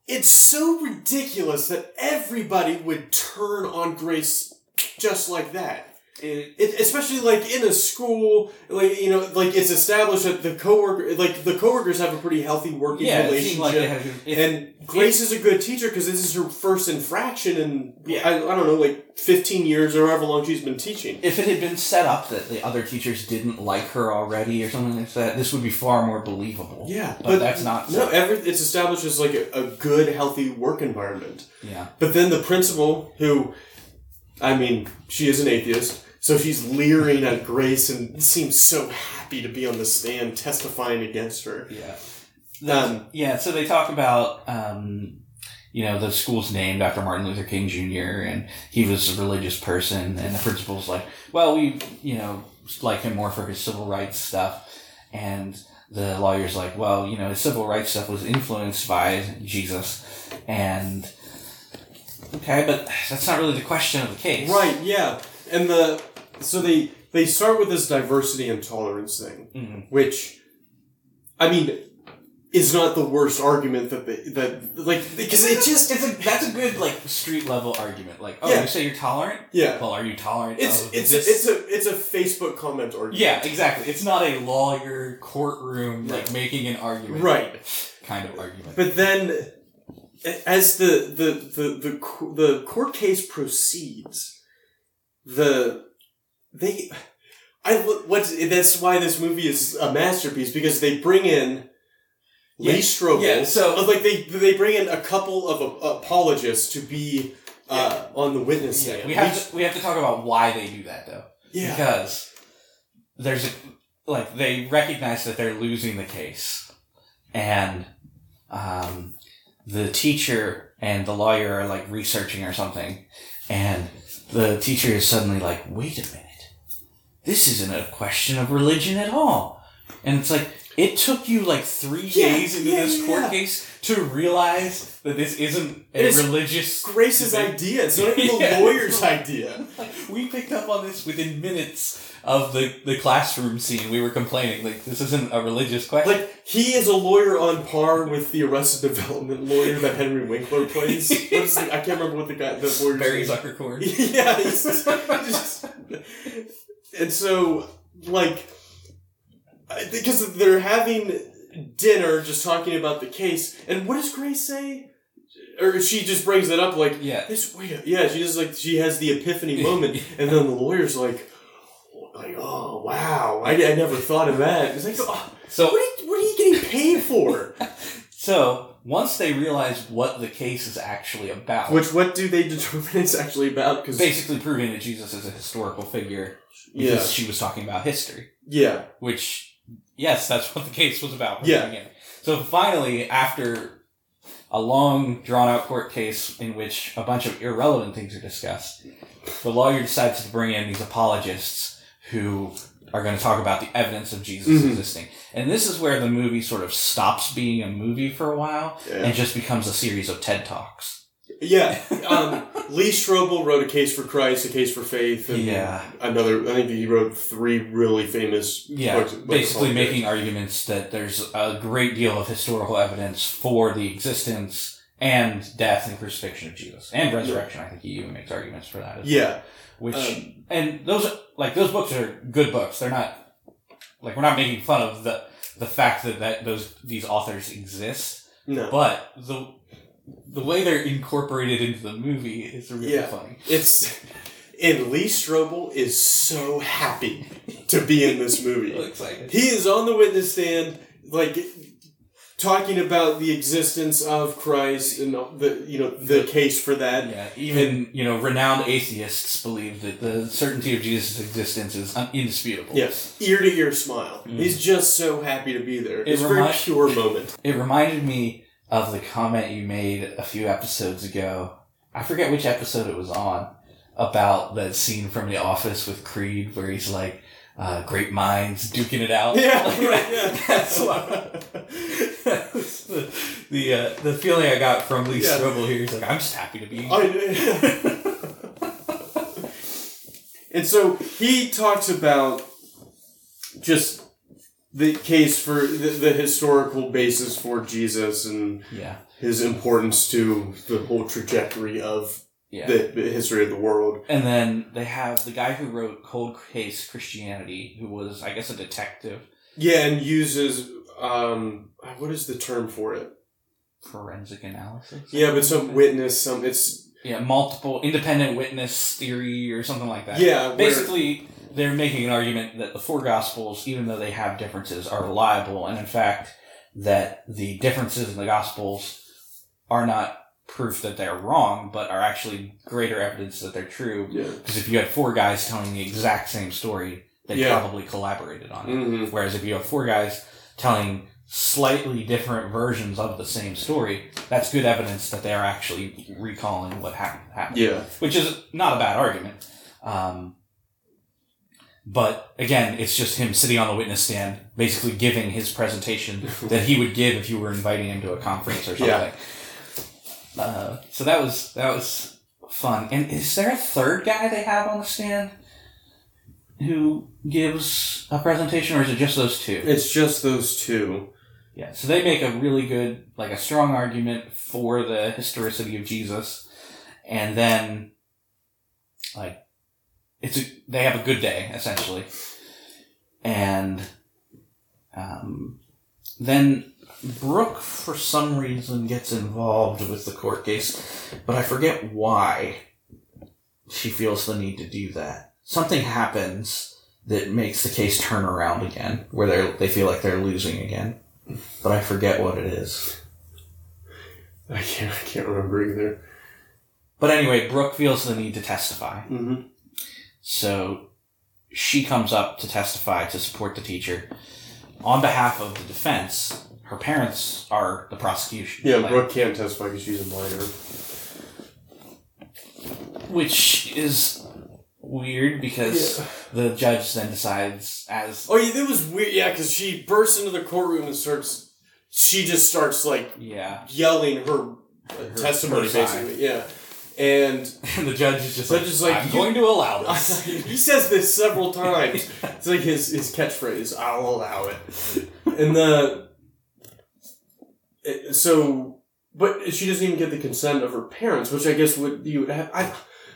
Speaker 2: it's so ridiculous that everybody would turn on Grace just like that.
Speaker 3: It-
Speaker 2: It, especially like in a school, like you know, like it's established that the coworker, like the coworkers have a pretty healthy working
Speaker 3: yeah,
Speaker 2: relationship.
Speaker 3: like had if-
Speaker 2: and Grace is a good teacher because this is her first infraction in
Speaker 3: Yeah.
Speaker 2: I, I don't know, like fifteen years or however long she's been teaching.
Speaker 3: if it had been set up that the other teachers didn't like her already or something like that, this would be far more believable.
Speaker 2: Yeah,
Speaker 3: but, that's not.
Speaker 2: No, every it's established as like a, a good, healthy work environment.
Speaker 3: yeah,
Speaker 2: But then the principal, who, I mean, she is an atheist, so she's leering at Grace and seems so happy to be on the stand testifying against her.
Speaker 3: yeah.
Speaker 2: Um,
Speaker 3: Yeah, so they talk about, um, you know, the school's named after Martin Luther King Jr., and he was a religious person, and the principal's like, well, we, you know, like him more for his civil rights stuff. And the lawyer's like, well, you know, his civil rights stuff was influenced by Jesus. And, okay, but that's not really the question of the case.
Speaker 2: right, yeah. And the so they they start with this diversity and tolerance thing,
Speaker 3: Mhm.
Speaker 2: which, I mean, is not the worst argument that they, that like because it just
Speaker 3: it's a, that's a good, like, street level argument. Like, oh,
Speaker 2: Yeah.
Speaker 3: you say you're tolerant?
Speaker 2: yeah.
Speaker 3: Well, are you tolerant
Speaker 2: It's
Speaker 3: of
Speaker 2: it's a, it's a it's a Facebook comment argument.
Speaker 3: Yeah, exactly. It's not a lawyer courtroom like making an argument,
Speaker 2: Right.
Speaker 3: Kind of argument.
Speaker 2: But then, as the the the the, the court case proceeds, the they I what's that's why this movie is a masterpiece because they bring in Lee
Speaker 3: Yeah.
Speaker 2: Strobel.
Speaker 3: Yeah, so-
Speaker 2: like they they bring in a couple of uh, apologists to be uh, on the witness stand.
Speaker 3: Yeah, we have to, we have to talk about why they do that though,
Speaker 2: yeah.
Speaker 3: because there's a like they recognize that they're losing the case, and um, the teacher and the lawyer are like researching or something, and the teacher is suddenly like, "Wait a minute, this isn't a question of religion at all," and it's like. It took you like three
Speaker 2: Yeah,
Speaker 3: days into
Speaker 2: yeah,
Speaker 3: this court
Speaker 2: yeah.
Speaker 3: case to realize that this isn't a
Speaker 2: It is
Speaker 3: religious
Speaker 2: Grace's
Speaker 3: debate.
Speaker 2: idea. It's not [LAUGHS] even the
Speaker 3: Yeah.
Speaker 2: lawyer's [LAUGHS] idea.
Speaker 3: we picked up on this within minutes of the, the classroom scene. We were complaining like this isn't a religious question.
Speaker 2: Like he is a lawyer on par with the Arrested Development lawyer that Henry Winkler plays. [LAUGHS] The, I can't remember what the guy the lawyer.
Speaker 3: Barry Zuckerkorn.
Speaker 2: yeah, he's just, just- and so like because they're having dinner, just talking about the case, and what does Grace say? Or she just brings it up like
Speaker 3: Yeah.
Speaker 2: this. Wait, a- yeah, she just like she has the epiphany [LAUGHS] moment, and then the lawyer's like, like, oh wow, I, I never thought of that. It's like, oh,
Speaker 3: So
Speaker 2: what are, you, what are you getting paid for? [LAUGHS]
Speaker 3: so once they realize what the case is actually about,
Speaker 2: Which what do they [LAUGHS] determine it's actually about? Because
Speaker 3: basically proving that Jesus is a historical figure because
Speaker 2: yeah,
Speaker 3: she was talking about history.
Speaker 2: yeah,
Speaker 3: Which yes, that's what the case was about
Speaker 2: Yeah.
Speaker 3: So finally, after a long, drawn out court case in which a bunch of irrelevant things are discussed, the lawyer decides to bring in these apologists who are going to talk about the evidence of Jesus
Speaker 2: Mhm.
Speaker 3: existing. And this is where the movie sort of stops being a movie for a while
Speaker 2: yeah.
Speaker 3: and just becomes a series of TED Talks.
Speaker 2: Yeah, [LAUGHS] um, Lee Strobel wrote a case for Christ, a case for faith, and
Speaker 3: Yeah.
Speaker 2: another. I think he wrote three really famous.
Speaker 3: Yeah,
Speaker 2: books- books
Speaker 3: basically making arguments that there's a great deal of historical evidence for the existence and death and crucifixion of Jesus and resurrection. I think he even makes arguments for that. As well.
Speaker 2: Yeah,
Speaker 3: which
Speaker 2: um,
Speaker 3: and those are- like those books are good books. They're not like we're not making fun of the the fact that, that those these authors exist,
Speaker 2: no,
Speaker 3: but the the way they're incorporated into the movie is really
Speaker 2: Yeah.
Speaker 3: funny.
Speaker 2: it's and Lee Strobel is so happy to be in this movie. [LAUGHS] He is on the witness stand, like talking about the existence of Christ and the you know the case for that.
Speaker 3: Yeah, even you know renowned atheists believe that the certainty of Jesus' existence is indisputable.
Speaker 2: Yes, ear to ear smile.
Speaker 3: Mm.
Speaker 2: He's just so happy to be there.
Speaker 3: It
Speaker 2: It's a very pure moment.
Speaker 3: It reminded me of the comment you made a few episodes ago. I forget which episode it was on about that scene from The Office with Creed where he's like, uh, "Great minds duking it out."
Speaker 2: Yeah, [LAUGHS] right, yeah.
Speaker 3: That's what. that was [LAUGHS] the the, uh, the feeling I got from Lee
Speaker 2: Yeah.
Speaker 3: Strobel here. He's like, "I'm just happy to be."
Speaker 2: I- [LAUGHS] and so he talks about just the case for the, the historical basis for Jesus and
Speaker 3: yeah,
Speaker 2: his importance to the whole trajectory of
Speaker 3: yeah.
Speaker 2: the, the history of the world.
Speaker 3: And then they have the guy who wrote Cold Case Christianity, who was, I guess, a detective,
Speaker 2: Yeah, and uses um, what is the term for it?
Speaker 3: forensic analysis.
Speaker 2: Yeah, but some witness, some it's
Speaker 3: Yeah, multiple independent witness theory or something like that.
Speaker 2: yeah,
Speaker 3: Basically, they're making an argument that the four gospels, even though they have differences, are reliable, and in fact, that the differences in the gospels are not proof that they're wrong, but are actually greater evidence that they're true.
Speaker 2: yeah,
Speaker 3: Because if you had four guys telling the exact same story, they
Speaker 2: Yeah.
Speaker 3: probably collaborated on it.
Speaker 2: hmm
Speaker 3: Whereas if you have four guys telling slightly different versions of the same story, that's good evidence that they are actually recalling what hap- happened.
Speaker 2: yeah,
Speaker 3: Which is not a bad argument. Um, but again, it's just him sitting on the witness stand, basically giving his presentation [LAUGHS] that he would give if you were inviting him to a conference or something.
Speaker 2: Yeah.
Speaker 3: Uh, so that was that was fun. And is there a third guy they have on the stand who gives a presentation, or is it just those two?
Speaker 2: It's just those two.
Speaker 3: Yeah, so they make a really good, like a strong argument for the historicity of Jesus, and then, like, it's a they have a good day essentially, and, um, then Brooke for some reason gets involved with the court case, but I forget why she feels the need to do that. Something happens that makes the case turn around again, where they they feel like they're losing again but I forget what it is.
Speaker 2: I can't. I can't remember either.
Speaker 3: But anyway, Brooke feels the need to testify.
Speaker 2: Mm-hmm.
Speaker 3: So she comes up to testify to support the teacher. On behalf of the defense, her parents are the prosecution.
Speaker 2: Yeah,
Speaker 3: Like,
Speaker 2: Brooke can't testify because she's a minor.
Speaker 3: Which is weird because the judge then decides as
Speaker 2: Oh, yeah, it was weird. Yeah, because she bursts into the courtroom and starts. She just starts like
Speaker 3: yeah,
Speaker 2: yelling her, uh,
Speaker 3: Her-
Speaker 2: testimony,
Speaker 3: her
Speaker 2: basically. Yeah, and [LAUGHS]
Speaker 3: and the judge is just
Speaker 2: Judge
Speaker 3: like,
Speaker 2: is like,
Speaker 3: I'm going to allow [LAUGHS] this.
Speaker 2: he says this several times. It's like his his catchphrase. I'll allow it. And the it- so, but she doesn't even get the consent of her parents, which I guess would you. Have, I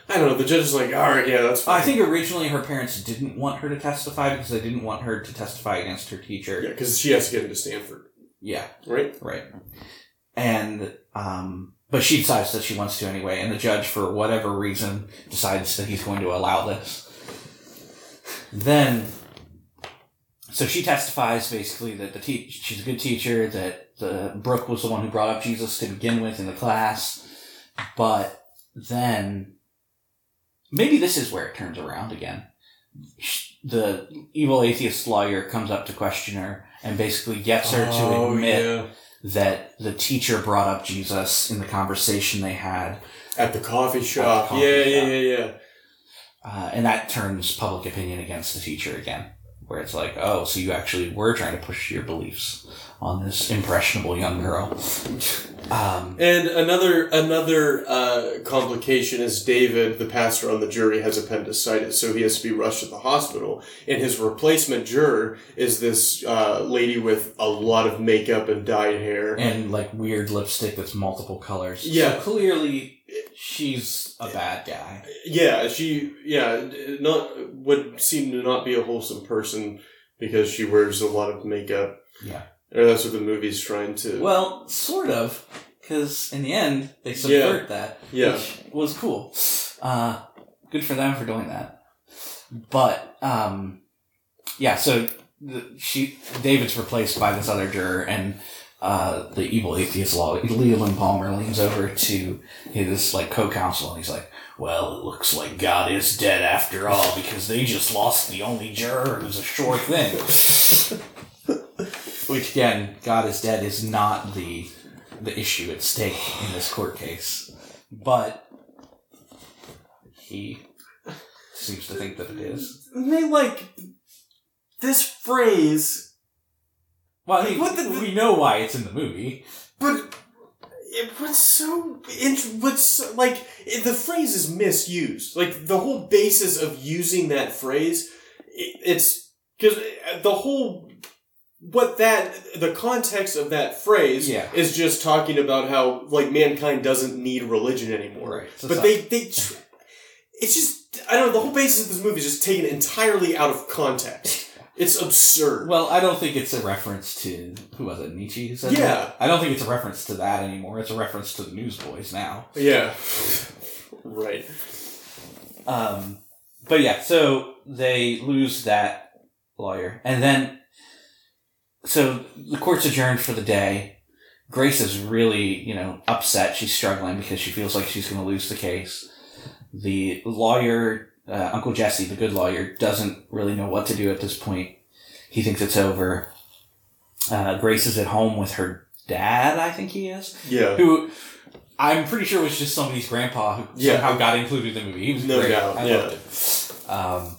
Speaker 2: I don't know. The judge is like, all right, yeah, that's fine.
Speaker 3: I think originally her parents didn't want her to testify because they didn't want her to testify against her teacher.
Speaker 2: yeah, because she has to get into Stanford,
Speaker 3: yeah.
Speaker 2: right?
Speaker 3: Right. And um but she decides that she wants to anyway, and the judge, for whatever reason, decides that he's going to allow this. Then so she testifies basically that the te- she's a good teacher, that the Brooke was the one who brought up Jesus to begin with in the class, but then maybe this is where it turns around again. The evil atheist lawyer comes up to question her and basically gets her to admit
Speaker 2: Oh, yeah.
Speaker 3: that the teacher brought up Jesus in the conversation they had,
Speaker 2: At the coffee shop.
Speaker 3: coffee
Speaker 2: yeah, yeah,
Speaker 3: shop.
Speaker 2: yeah, yeah.
Speaker 3: uh, and that turns public opinion against the teacher again, where it's like, oh, so you actually were trying to push your beliefs on this impressionable young girl. Um,
Speaker 2: And another another uh, complication is David, the pastor on the jury, has appendicitis, so he has to be rushed to the hospital. And his replacement juror is this uh, lady with a lot of makeup and dyed hair.
Speaker 3: and like weird lipstick that's multiple colors.
Speaker 2: Yeah.
Speaker 3: So clearly, she's a bad guy.
Speaker 2: yeah, she yeah not would seem to not be a wholesome person because she wears a lot of makeup.
Speaker 3: Yeah.
Speaker 2: or that's what the movie's trying to.
Speaker 3: Well, sort of, because in the end, they subvert that.
Speaker 2: yeah,
Speaker 3: which was cool. Uh, good for them for doing that. But um, yeah, so the, she David's replaced by this other juror, and uh, the evil atheist law, Leland Palmer leans over to his like co-counsel and he's like, "Well, it looks like God is dead after all because they just lost the only juror who's a sure thing." [LAUGHS] Which again, God is dead is not the the issue at stake in this court case, but he seems to think that it is.
Speaker 2: They like this phrase,
Speaker 3: Well, I
Speaker 2: What the-
Speaker 3: we know why it's in the movie.
Speaker 2: but it, what's so int- what's so- like it, the phrase is misused. Like the whole basis of using that phrase, it, it's because uh, the whole what that the context of that phrase
Speaker 3: Yeah.
Speaker 2: is just talking about how like mankind doesn't need religion anymore.
Speaker 3: Right. So
Speaker 2: but they they tr- it's just I don't know the whole basis of this movie is just taken entirely out of context. It's absurd.
Speaker 3: Well, I don't think it's a reference to who was it Nietzsche who said
Speaker 2: Yeah.
Speaker 3: that? I don't think it's a reference to that anymore. It's a reference to the Newsboys now.
Speaker 2: yeah, right.
Speaker 3: Um, but yeah, so they lose that lawyer, and then so the court's adjourned for the day. Grace is really, you know, upset. She's struggling because she feels like she's going to lose the case. The lawyer, uh, Uncle Jesse, the good lawyer, doesn't really know what to do at this point. He thinks it's over. Uh, Grace is at home with her dad, I think he is
Speaker 2: Yeah,
Speaker 3: who I'm pretty sure was just somebody's grandpa who
Speaker 2: Yeah.
Speaker 3: somehow got included in the movie. He was
Speaker 2: No
Speaker 3: great.
Speaker 2: doubt,
Speaker 3: I
Speaker 2: yeah.
Speaker 3: Um,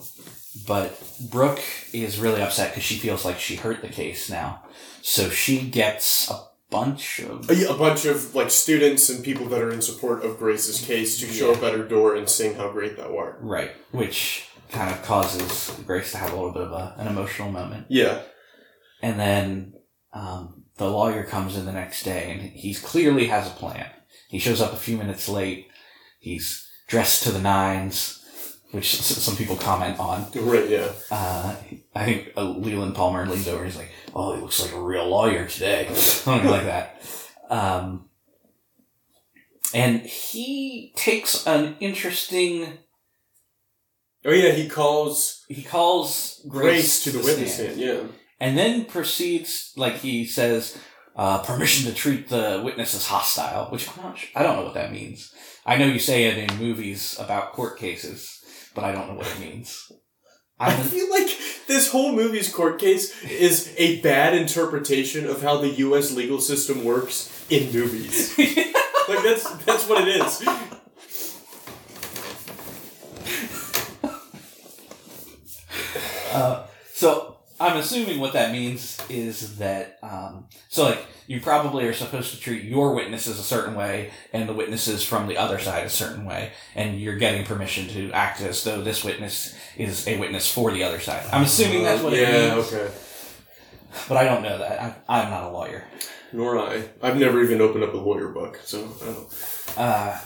Speaker 3: but Brooke is really upset because she feels like she hurt the case now. So she gets a bunch of
Speaker 2: a, a bunch of like students and people that are in support of Grace's case to show
Speaker 3: Yeah.
Speaker 2: up at her door and sing how great thou art.
Speaker 3: right, which kind of causes Grace to have a little bit of a, an emotional moment.
Speaker 2: Yeah,
Speaker 3: And then um, the lawyer comes in the next day and he clearly has a plan. He shows up a few minutes late. He's dressed to the nines, which some people comment on.
Speaker 2: right. Yeah,
Speaker 3: Uh, I think uh, Leland Palmer leans over. and He's like, "Oh, he looks like a real lawyer today," [LAUGHS] something like that. Um, and he takes an interesting.
Speaker 2: oh yeah. He calls
Speaker 3: He calls
Speaker 2: Grace,
Speaker 3: Grace,
Speaker 2: to the witness stand. Yeah,
Speaker 3: and then proceeds like he says uh, permission to treat the witness as hostile which I'm not sure, i don't know what that means i know you say it in movies about court cases but i don't know what it means [LAUGHS]
Speaker 2: I
Speaker 3: I'm,
Speaker 2: feel like this whole movie's court case is a bad interpretation of how the U.S. legal system works in movies. [LAUGHS] like that's that's what it is.
Speaker 3: uh, so i'm assuming what that means is that um, so like you probably are supposed to treat your witnesses a certain way and the witnesses from the other side a certain way and you're getting permission to act as though this witness is a witness for the other side i'm assuming that's what it
Speaker 2: yeah.
Speaker 3: means
Speaker 2: Okay.
Speaker 3: But I don't know that. I, I'm not a lawyer.
Speaker 2: Nor I. I've never even opened up a lawyer book, so I don't.
Speaker 3: Uh,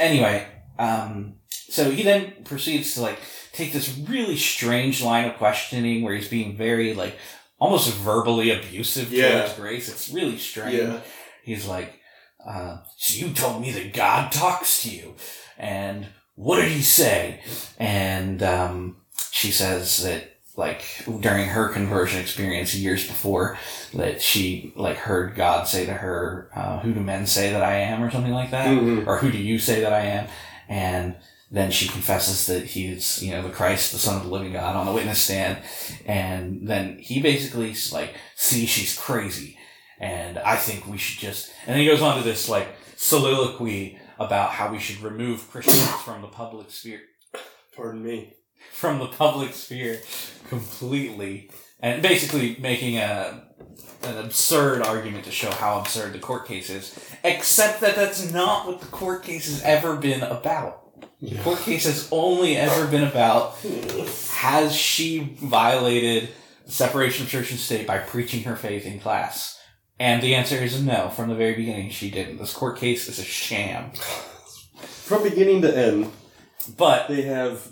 Speaker 3: anyway, um, so he then proceeds to like take this really strange line of questioning where he's being very like almost verbally abusive
Speaker 2: Yeah.
Speaker 3: towards Grace. It's really strange.
Speaker 2: Yeah.
Speaker 3: He's like, uh, "So you told me that God talks to you, and what did he say?" And um, she says that like during her conversion experience years before that she like heard God say to her, uh, "Who do men say that I am?" or something like that,
Speaker 2: Mhm.
Speaker 3: or "Who do you say that I am?" And then she confesses that he's, you know, the Christ, the Son of the Living God, on the witness stand, and then he basically like, "See, she's crazy." and I think we should just. And then he goes on to this like soliloquy about how we should remove Christians from the public sphere,
Speaker 2: Pardon me.
Speaker 3: from the public sphere completely, and basically making a an absurd argument to show how absurd the court case is. Except that that's not what the court case has ever been about. The court case has only ever been about has she violated separation of church and state by preaching her faith in class? And the answer is no. From the very beginning, she didn't. This court case is a sham.
Speaker 2: From beginning to end,
Speaker 3: But
Speaker 2: they have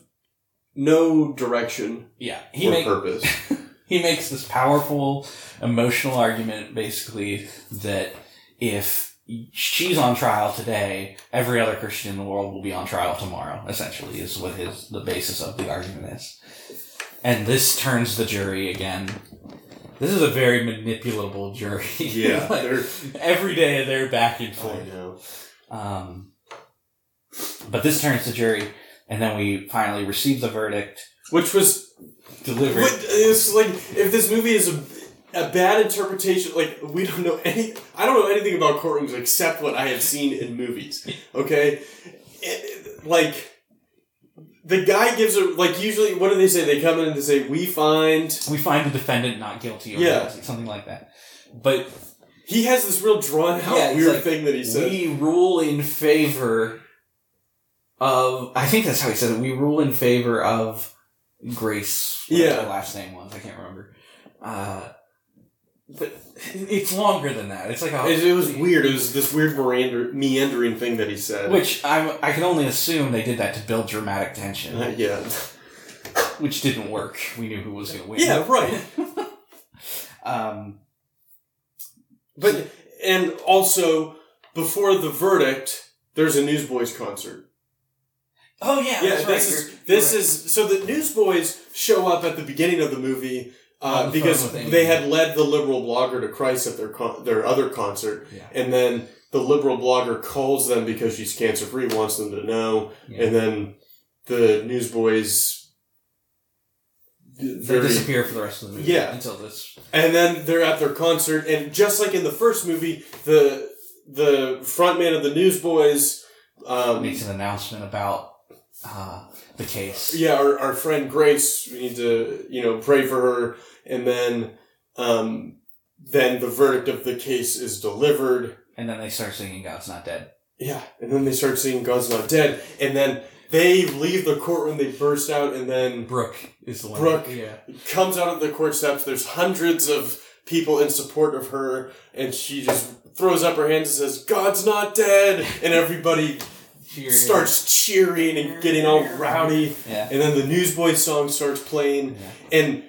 Speaker 2: no direction
Speaker 3: yeah, he
Speaker 2: or
Speaker 3: make,
Speaker 2: purpose. [LAUGHS]
Speaker 3: he makes this powerful emotional argument basically that if she's on trial today, every other Christian in the world will be on trial tomorrow. Essentially, is what his the basis of the argument is. And this turns the jury again This is a very manipulable jury. [LAUGHS]
Speaker 2: Yeah,
Speaker 3: Like, every day they're back and
Speaker 2: I
Speaker 3: forth.
Speaker 2: know.
Speaker 3: Um, but this turns the jury, and then we finally receive the verdict
Speaker 2: Which was
Speaker 3: delivered.
Speaker 2: What, it's like if this movie is a, bad interpretation, like we don't know any. I don't know anything about courtrooms except what I have seen in movies. Okay, It- like the guy gives a like usually what do they say? They come in and they say we find
Speaker 3: We find the defendant not guilty or
Speaker 2: Yeah.
Speaker 3: guilty, something like that. But
Speaker 2: he has this real drawn out
Speaker 3: Yeah,
Speaker 2: weird
Speaker 3: like,
Speaker 2: thing that he says.
Speaker 3: we rule in favor of. I think that's how he said it. We rule in favor of Grace.
Speaker 2: Yeah.
Speaker 3: her last name was. I can't remember. Uh, but it's longer than that. It's like a,
Speaker 2: It, it was weird. It was this weird meander, meandering thing that he said.
Speaker 3: Which I I can only assume they did that to build dramatic tension,
Speaker 2: Uh, yeah,
Speaker 3: which didn't work. We knew who was going to win.
Speaker 2: yeah, right. [LAUGHS]
Speaker 3: Um,
Speaker 2: But and also before the verdict, there's a Newsboys concert.
Speaker 3: oh yeah,
Speaker 2: Yeah,
Speaker 3: right.
Speaker 2: this
Speaker 3: You're-
Speaker 2: is this
Speaker 3: you're
Speaker 2: is so the Newsboys show up at the beginning of the movie uh, because
Speaker 3: phone with Amy.
Speaker 2: they had led the liberal blogger to Christ at their con- their other concert,
Speaker 3: right.
Speaker 2: and then the liberal blogger calls them because she's cancer free, wants them to know,
Speaker 3: yeah.
Speaker 2: and then the Newsboys.
Speaker 3: They disappear for the rest of the movie.
Speaker 2: Yeah.
Speaker 3: until this.
Speaker 2: and then they're at their concert, and just like in the first movie, the the frontman of the Newsboys, um,
Speaker 3: makes an announcement about uh, the case.
Speaker 2: yeah, our, our friend Grace, we need to, you know, pray for her. And then, um, then the verdict of the case is delivered.
Speaker 3: And then they start singing God's Not Dead.
Speaker 2: Yeah. And then they start singing God's Not Dead. And then they leave the courtroom, they burst out, and then
Speaker 3: Brooke is the one.
Speaker 2: Brooke.
Speaker 3: Yeah.
Speaker 2: comes out of the court steps. There's hundreds of people in support of her, and she just throws up her hands and says, God's not dead! And everybody
Speaker 3: Cheer.
Speaker 2: starts cheering and getting all rowdy.
Speaker 3: Yeah.
Speaker 2: And then the Newsboys song starts playing.
Speaker 3: yeah.
Speaker 2: And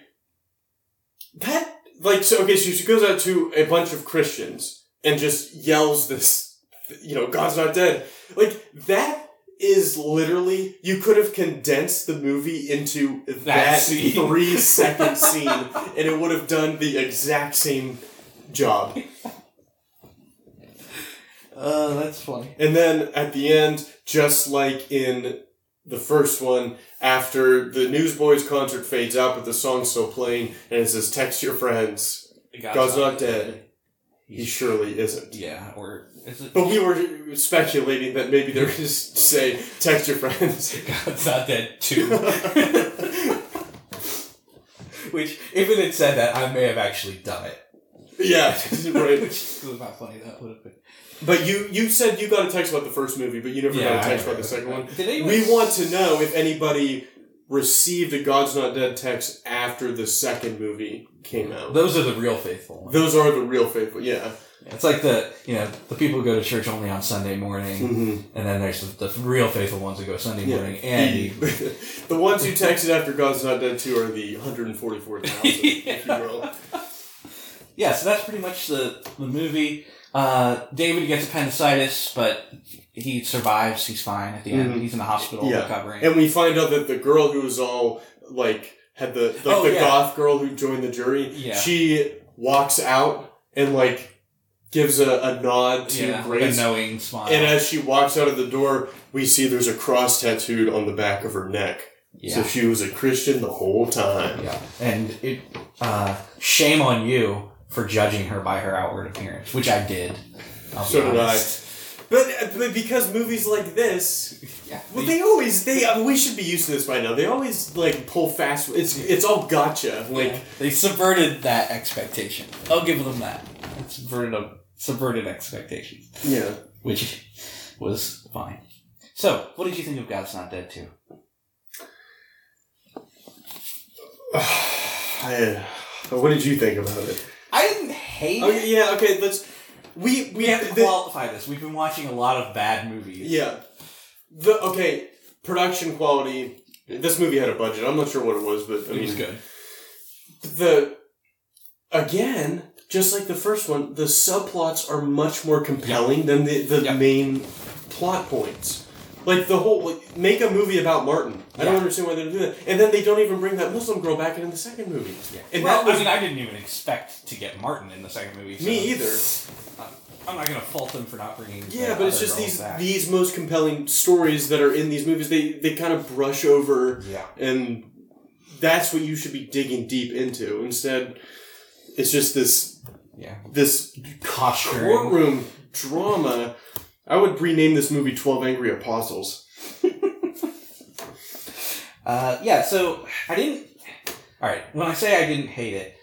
Speaker 2: that, like, so, okay, so she goes out to a bunch of Christians and just yells this, you know, God's not dead. Like, that is literally, you could have condensed the movie into that,
Speaker 3: scene.
Speaker 2: three second [LAUGHS] scene and it would have done the exact same job.
Speaker 3: Uh, that's funny.
Speaker 2: And then at the end, just like in the first one, after the Newsboys concert fades out, but the song's still playing, and it says, Text your friends. God's not dead. He surely isn't.
Speaker 3: Yeah, or is it?
Speaker 2: But we were speculating that maybe they were [LAUGHS] just say, Text your friends.
Speaker 3: God's not dead too. [LAUGHS] Which, if it had said that, I may have actually done it.
Speaker 2: yeah, [LAUGHS] right.
Speaker 3: Which is how funny that would have been.
Speaker 2: But you, you said you got a text about the first movie, but you never got a text about the second one.
Speaker 3: Did anyone
Speaker 2: We want to know if anybody received a God's Not Dead text after the second movie came out.
Speaker 3: Those are the real faithful ones.
Speaker 2: Those are the real faithful, yeah.
Speaker 3: It's like the you know the people who go to church only on Sunday morning,
Speaker 2: Mm-hmm.
Speaker 3: and then there's the, the real faithful ones who go Sunday morning and
Speaker 2: the, [LAUGHS] the ones who texted after God's Not Dead 2 are the 144,000, if you will. [LAUGHS]
Speaker 3: Yeah, so that's pretty much the the movie. Uh, David gets appendicitis, but he survives. He's fine at the end.
Speaker 2: Mhm.
Speaker 3: He's in the hospital
Speaker 2: Yeah.
Speaker 3: recovering.
Speaker 2: And we find out that the girl who was all, like, had the, like,
Speaker 3: Oh,
Speaker 2: the
Speaker 3: yeah.
Speaker 2: goth girl who joined the jury,
Speaker 3: Yeah.
Speaker 2: she walks out and, like, gives a, a nod to
Speaker 3: yeah,
Speaker 2: Grace.
Speaker 3: a knowing smile.
Speaker 2: And as she walks out of the door, we see there's a cross tattooed on the back of her neck.
Speaker 3: yeah.
Speaker 2: So she was a Christian the whole time.
Speaker 3: Yeah, and it uh, shame on you for judging her by her outward appearance, which I did. I'll
Speaker 2: So did I. But, but because movies like this,
Speaker 3: Yeah,
Speaker 2: well, they always they I mean, we should be used to this by now. They always like pull fast. It's it's all gotcha. Like
Speaker 3: they subverted that expectation. I'll give them that. It subverted a subverted expectations,
Speaker 2: yeah.
Speaker 3: which was fine. So, what did you think of God's Not Dead Two? [SIGHS]
Speaker 2: I, uh, what did you think about it?
Speaker 3: I didn't hate
Speaker 2: Okay, Oh, yeah. Okay. Let's we
Speaker 3: We have to qualify this. We've been watching a lot of bad movies.
Speaker 2: Yeah. The okay production quality. This movie had a budget. I'm not sure what it was, but I
Speaker 3: it
Speaker 2: mean,
Speaker 3: was good.
Speaker 2: the again, just like the first one, the subplots are much more compelling than the the
Speaker 3: Yep.
Speaker 2: main plot points. Like the whole like make a movie about Martin. I don't
Speaker 3: Yeah.
Speaker 2: understand why they're doing that. And then they don't even bring that Muslim girl back in the second movie. Yeah. And
Speaker 3: well,
Speaker 2: that was
Speaker 3: I mean, I didn't even expect to get Martin in the second movie. so
Speaker 2: me either.
Speaker 3: I'm not gonna fault them for not bringing.
Speaker 2: Yeah,
Speaker 3: the
Speaker 2: but it's
Speaker 3: other
Speaker 2: just
Speaker 3: girls
Speaker 2: these
Speaker 3: back.
Speaker 2: these most compelling stories that are in these movies. They they kind of brush over,
Speaker 3: Yeah.
Speaker 2: and that's what you should be digging deep into. Instead, it's just this
Speaker 3: Yeah.
Speaker 2: this
Speaker 3: Posturing.
Speaker 2: courtroom drama. I would rename this movie Twelve Angry Apostles. [LAUGHS]
Speaker 3: Uh, yeah, so I didn't. All right, when I say I didn't hate it,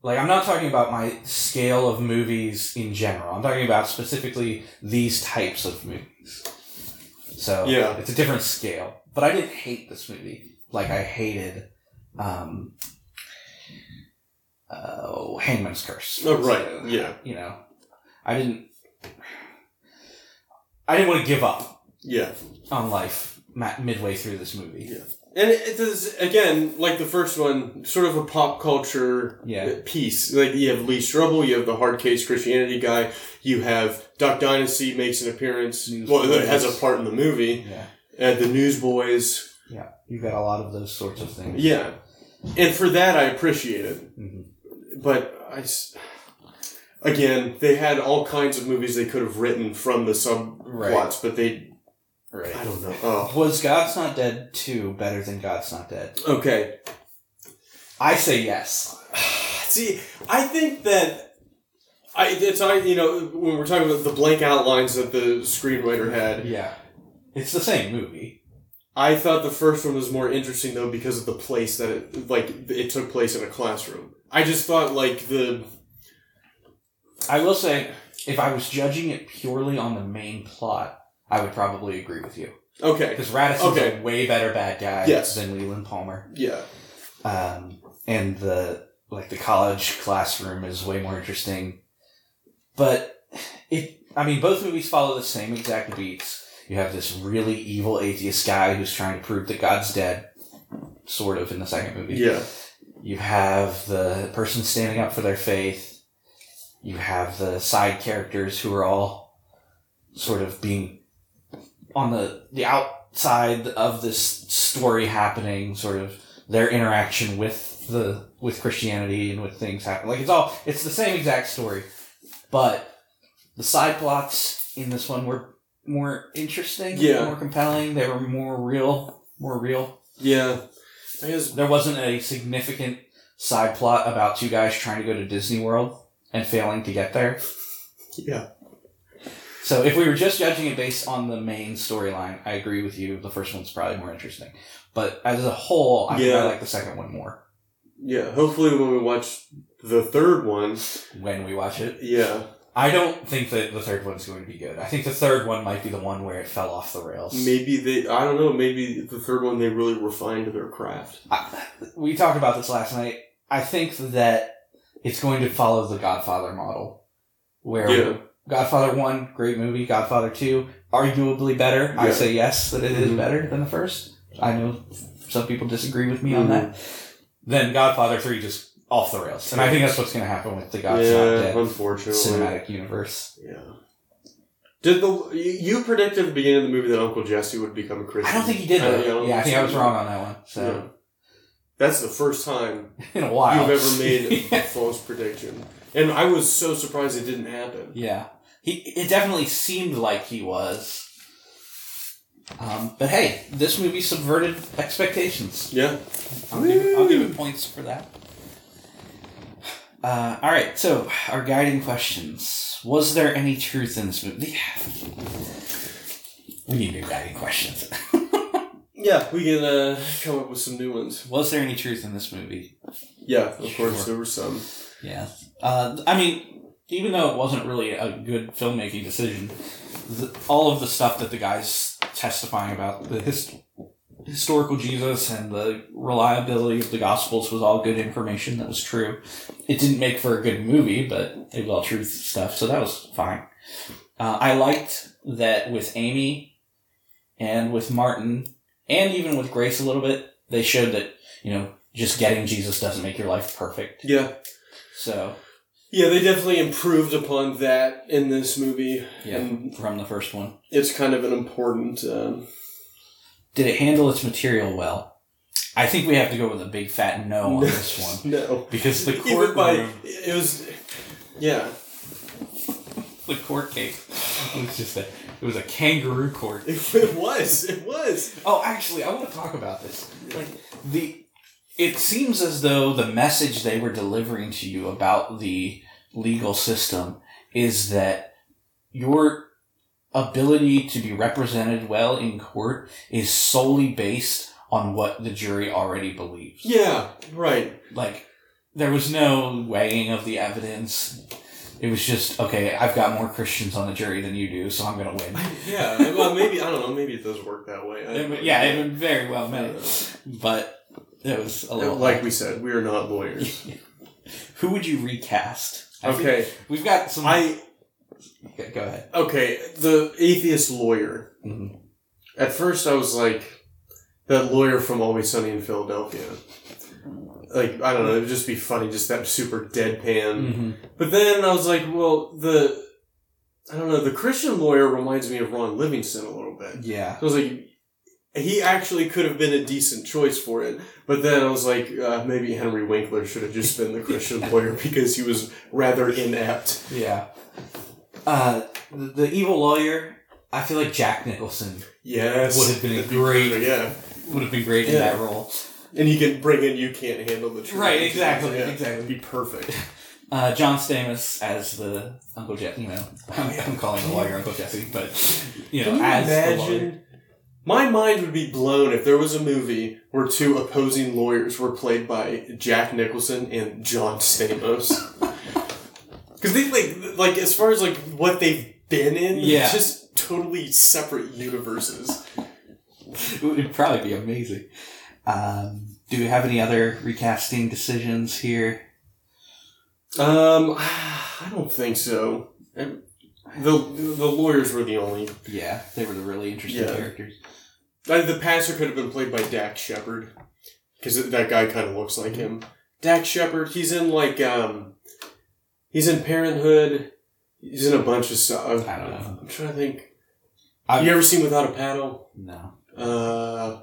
Speaker 3: like I'm not talking about my scale of movies in general. I'm talking about specifically these types of movies. So
Speaker 2: Yeah.
Speaker 3: it's a different scale. But I didn't hate this movie like I hated um, uh, Hangman's Curse.
Speaker 2: Oh, right,
Speaker 3: So,
Speaker 2: yeah.
Speaker 3: You know, I didn't. I didn't want to give up
Speaker 2: Yeah,
Speaker 3: on life ma- midway through this movie.
Speaker 2: Yeah. and it, it is again like the first one, sort of a pop culture
Speaker 3: Yeah.
Speaker 2: piece. Like you have Lee Strobel, you have the hard case Christianity guy, you have Duck Dynasty makes an appearance. well, it has a part in the movie.
Speaker 3: Yeah.
Speaker 2: And the Newsboys.
Speaker 3: Yeah, you've got a lot of those sorts of things.
Speaker 2: Yeah, and for that I appreciate it.
Speaker 3: Mhm.
Speaker 2: But I, s- again, they had all kinds of movies they could have written from the subplots,
Speaker 3: Right.
Speaker 2: but they,
Speaker 3: Right.
Speaker 2: I don't know. Oh,
Speaker 3: Was God's Not Dead 2 better than God's Not Dead?
Speaker 2: okay.
Speaker 3: I say yes. [SIGHS]
Speaker 2: See, I think that I it's I you know when we're talking about the blank outlines that the screenwriter had,
Speaker 3: Yeah. It's the same movie.
Speaker 2: I thought the first one was more interesting though because of the place that it like it took place in a classroom. I just thought like the
Speaker 3: I will say, if I was judging it purely on the main plot, I would probably agree with you.
Speaker 2: okay,
Speaker 3: Because Radisson's
Speaker 2: Okay.
Speaker 3: a way better bad guy
Speaker 2: Yes.
Speaker 3: than Leland Palmer.
Speaker 2: yeah,
Speaker 3: Um, and the like the college classroom is way more interesting. But it I mean both movies follow the same exact beats. You have this really evil atheist guy who's trying to prove that God's dead, sort of in the second movie.
Speaker 2: yeah,
Speaker 3: You have the person standing up for their faith. You have the side characters who are all sort of being on the the outside of this story happening, sort of their interaction with the with Christianity and with things happen. Like it's all it's the same exact story, but the side plots in this one were more interesting,
Speaker 2: Yeah.
Speaker 3: more compelling. They were more real, more real.
Speaker 2: yeah.
Speaker 3: There wasn't a significant side plot about two guys trying to go to Disney World and failing to get there.
Speaker 2: yeah,
Speaker 3: So if we were just judging it based on the main storyline, I agree with you. The first one's probably more interesting. But as a whole, I
Speaker 2: Yeah.
Speaker 3: I like the second one more
Speaker 2: yeah. Hopefully, when we watch the third one,
Speaker 3: when we watch it.
Speaker 2: yeah,
Speaker 3: I don't think that the third one's going to be good. I think the third one might be the one where it fell off the rails.
Speaker 2: maybe they. I don't know. Maybe the third one they really refined their craft.
Speaker 3: I, we talked about this last night. I think that it's going to follow the Godfather model, where
Speaker 2: Yeah,
Speaker 3: Godfather 1, great movie. Godfather 2, arguably better. I say yes, that it is
Speaker 2: Mhm.
Speaker 3: better than the first. I know some people disagree with me on
Speaker 2: Mhm.
Speaker 3: that. Then Godfather 3 just off the rails. And I think that's what's going to happen with the Godfather
Speaker 2: yeah.
Speaker 3: Cinematic universe.
Speaker 2: Yeah. Did the you predicted at the beginning of the movie that Uncle Jesse would become a Christian?
Speaker 3: I don't think he did
Speaker 2: I-
Speaker 3: yeah, I think I was wrong on that one. So,
Speaker 2: Yeah. That's the first time [LAUGHS]
Speaker 3: in a while.
Speaker 2: you've ever made [LAUGHS] a false prediction, and I was so surprised it didn't happen.
Speaker 3: Yeah, he. It definitely seemed like he was. Um, but hey, this movie subverted expectations.
Speaker 2: Yeah.
Speaker 3: I'll give, it, I'll give it points for that. Uh, all right, so our guiding questions: Was there any truth in this movie? [LAUGHS] We need new guiding questions.
Speaker 2: Yeah, we can uh, come up with some new ones.
Speaker 3: Was there any truth in this movie?
Speaker 2: Yeah, of course
Speaker 3: Sure.
Speaker 2: there were some.
Speaker 3: Yeah. Uh, I mean, even though it wasn't really a good filmmaking decision, the, all of the stuff that the guys testifying about the his, historical Jesus and the reliability of the Gospels was all good information that was true. It didn't make for a good movie, but it was all truth stuff, so that was fine. Uh, I liked that with Amy and with Martin and even with Grace a little bit, they showed that you know just getting Jesus doesn't make your life perfect.
Speaker 2: Yeah,
Speaker 3: So
Speaker 2: Yeah, they definitely improved upon that in this movie.
Speaker 3: Yeah,
Speaker 2: And
Speaker 3: from the first one.
Speaker 2: it's kind of an important. Um,
Speaker 3: Did it handle its material well? I think we have to go with a big fat no on [LAUGHS] this one [LAUGHS]
Speaker 2: no.
Speaker 3: because the court
Speaker 2: by.
Speaker 3: room,
Speaker 2: It was. Yeah.
Speaker 3: the court case, it was just a it was a kangaroo court. [LAUGHS]
Speaker 2: It was. It was.
Speaker 3: Oh, actually, I want to talk about this. Like the, it seems as though the message they were delivering to you about the legal system is that your ability to be represented well in court is solely based on what the jury already believes.
Speaker 2: Yeah, right.
Speaker 3: Like there was no weighing of the evidence. It was just okay. I've got more Christians on the jury than you do, so I'm gonna win. [LAUGHS]
Speaker 2: Yeah, well, maybe, I don't know, maybe it does work that way. I don't know.
Speaker 3: It- yeah, it was very well made, but it was a little
Speaker 2: Like we said, we are not lawyers. [LAUGHS]
Speaker 3: Who would you recast? I
Speaker 2: Okay,
Speaker 3: we've got some.
Speaker 2: I
Speaker 3: Okay, go ahead.
Speaker 2: okay. The atheist lawyer.
Speaker 3: Mhm.
Speaker 2: At first, I was like that lawyer from Always Sunny in Philadelphia. Like I don't know, it'd just be funny, just that super deadpan.
Speaker 3: Mhm.
Speaker 2: But then I was like, well, the I don't know, the Christian lawyer reminds me of Ron Livingston a little bit.
Speaker 3: Yeah.
Speaker 2: I was like, he actually could have been a decent choice for it. But then I was like, uh, maybe Henry Winkler should have just been the Christian [LAUGHS] lawyer because he was rather inept.
Speaker 3: Yeah. Uh, the, the evil lawyer. I feel like Jack Nicholson
Speaker 2: Yes.
Speaker 3: Would have been a great-
Speaker 2: Yeah.
Speaker 3: would have been great in that role.
Speaker 2: And he can bring in You Can't Handle the Truth.
Speaker 3: Right, exactly,
Speaker 2: Yeah.
Speaker 3: exactly.
Speaker 2: Be perfect. [LAUGHS]
Speaker 3: Uh, John Stamos as the Uncle Jesse. You know, [LAUGHS] I'm, I'm calling the lawyer Uncle Jesse, but you know,
Speaker 2: Can you
Speaker 3: as the lawyer.
Speaker 2: imagine? My mind would be blown if there was a movie where two opposing lawyers were played by Jack Nicholson and John Stamos. [LAUGHS] Because they like, like as far as like what they've been in,
Speaker 3: Yeah.
Speaker 2: it's just totally separate universes.
Speaker 3: It would probably be amazing. Um, do we have any other recasting decisions here?
Speaker 2: Um, [SIGHS] I don't think so. The the lawyers were the only.
Speaker 3: Yeah, they were the really interesting
Speaker 2: Yeah.
Speaker 3: characters.
Speaker 2: The pastor could have been played by Dax Shepard because that guy kind of looks like him. Dax Shepard. He's in like um, he's in Parenthood. He's in a bunch of stuff.
Speaker 3: I don't know.
Speaker 2: I'm trying to think.
Speaker 3: I've-
Speaker 2: you ever seen Without a Paddle?
Speaker 3: No.
Speaker 2: Uh,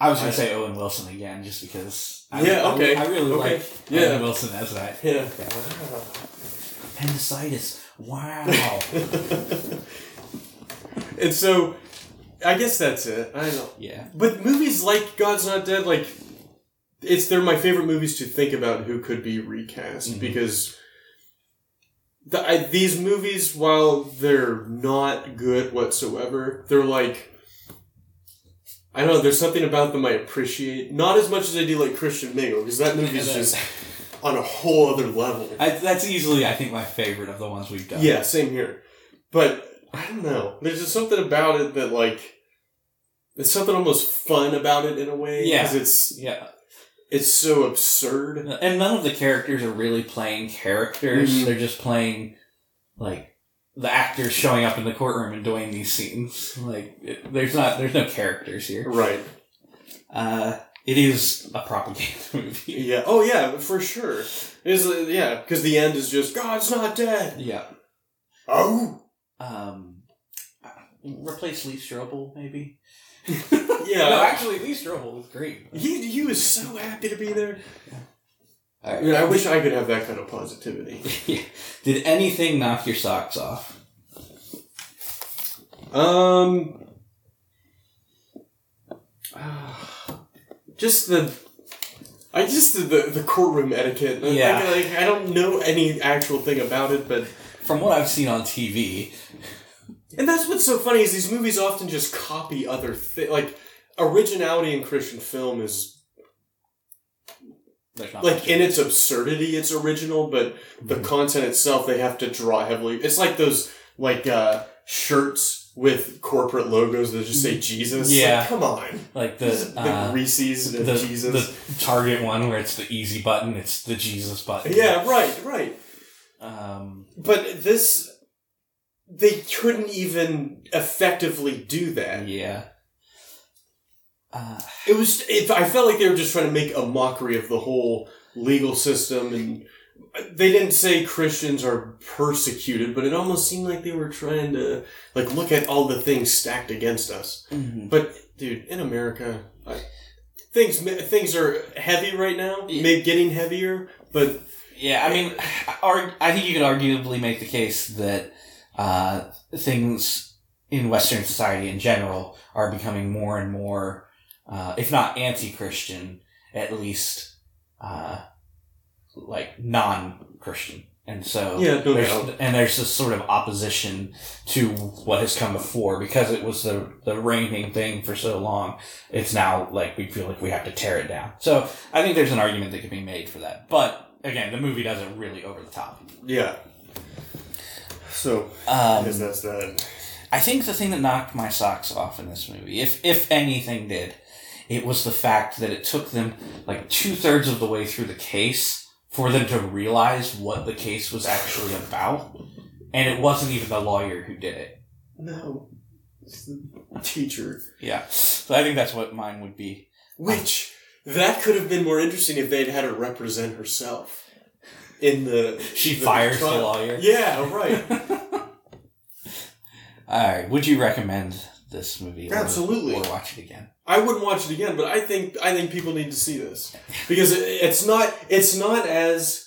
Speaker 3: I was gonna
Speaker 2: I-
Speaker 3: say Owen Wilson again, just because. I,
Speaker 2: Yeah,
Speaker 3: I-
Speaker 2: okay,
Speaker 3: I, really
Speaker 2: okay,
Speaker 3: like
Speaker 2: yeah.
Speaker 3: Owen Wilson as that.
Speaker 2: yeah.
Speaker 3: Appendicitis. Wow. [LAUGHS]
Speaker 2: and so, I guess that's it. I don't know.
Speaker 3: yeah.
Speaker 2: But movies like God's Not Dead, like it's they're my favorite movies to think about who could be recast
Speaker 3: Mhm.
Speaker 2: because the, I, these movies, while they're not good whatsoever, they're like I don't know. There's something about them I appreciate, not as much as I do like Christian Mingle because that movie's
Speaker 3: Yeah,
Speaker 2: just on a whole other level.
Speaker 3: I, that's easily, I think, my favorite of the ones we've done.
Speaker 2: Yeah, same here. But I don't know. There's just something about it that like there's something almost fun about it in a way.
Speaker 3: Yeah.
Speaker 2: because it's
Speaker 3: Yeah.
Speaker 2: it's so absurd.
Speaker 3: And none of the characters are really playing characters.
Speaker 2: Mhm.
Speaker 3: They're just playing, like, the actors showing up in the courtroom and doing these scenes. Like, it, there's not, there's no characters here.
Speaker 2: Right.
Speaker 3: Uh, it is a propaganda [LAUGHS] movie.
Speaker 2: Yeah. Oh yeah, for sure. It's uh, yeah, because the end is just God's not dead.
Speaker 3: Yeah.
Speaker 2: Oh.
Speaker 3: Um, replace Lee Strobel, maybe? [LAUGHS]
Speaker 2: Yeah. [LAUGHS]
Speaker 3: No, actually, Lee Strobel was great.
Speaker 2: he he was so happy to be there.
Speaker 3: All
Speaker 2: I mean, I wish I could have that kind of positivity. [LAUGHS]
Speaker 3: Did anything knock your socks off?
Speaker 2: Um. just the. I just the, the the courtroom etiquette. Like,
Speaker 3: Yeah.
Speaker 2: Like, I don't know any actual thing about it, but
Speaker 3: From what I've seen on TV,
Speaker 2: and that's what's so funny is these movies often just copy other things. Like originality in Christian film is like in its absurdity, it's original, but the
Speaker 3: Mhm.
Speaker 2: content itself they have to draw heavily. It's like those like uh shirts with corporate logos that just say Jesus. Like,
Speaker 3: Yeah.
Speaker 2: come on.
Speaker 3: like the [LAUGHS]
Speaker 2: the
Speaker 3: uh,
Speaker 2: Reese's and
Speaker 3: the,
Speaker 2: Jesus.
Speaker 3: the Target one where it's the easy button, it's the Jesus button.
Speaker 2: yeah, right, right.
Speaker 3: Um,
Speaker 2: But this, they couldn't even effectively do that.
Speaker 3: yeah. Uh,
Speaker 2: It was. It, I felt like they were just trying to make a mockery of the whole legal system and they didn't say Christians are persecuted, but it almost seemed like they were trying to like look at all the things stacked against us. But dude, in America, I, things things are heavy right now,
Speaker 3: Yeah.
Speaker 2: getting heavier. But
Speaker 3: Yeah, I mean, I think you could arguably make the case that uh, things in Western society in general are becoming more and more, uh, if not anti-Christian, at least uh, like non-Christian. And so,
Speaker 2: Yeah,
Speaker 3: there's, and there's this sort of opposition to what has come before because it was the the reigning thing for so long. It's now like we feel like we have to tear it down. So I think there's an argument that could be made for that. But again, the movie does it really over the top.
Speaker 2: yeah. So I
Speaker 3: Um,
Speaker 2: guess that's that.
Speaker 3: I think the thing that knocked my socks off in this movie, if if anything did, it was the fact that it took them like two thirds of the way through the case for them to realize what the case was actually about, and it wasn't even the lawyer who did it.
Speaker 2: No, it's the teacher.
Speaker 3: Yeah, so I think that's what mine would be.
Speaker 2: Which that could have been more interesting if they'd had her represent herself in the.
Speaker 3: She
Speaker 2: the
Speaker 3: fires the lawyer.
Speaker 2: Yeah, right. [LAUGHS]
Speaker 3: All right, would you recommend this movie? or-
Speaker 2: Absolutely.
Speaker 3: or watch it again.
Speaker 2: I wouldn't watch it again, but I think I think people need to see this because it's not it's not as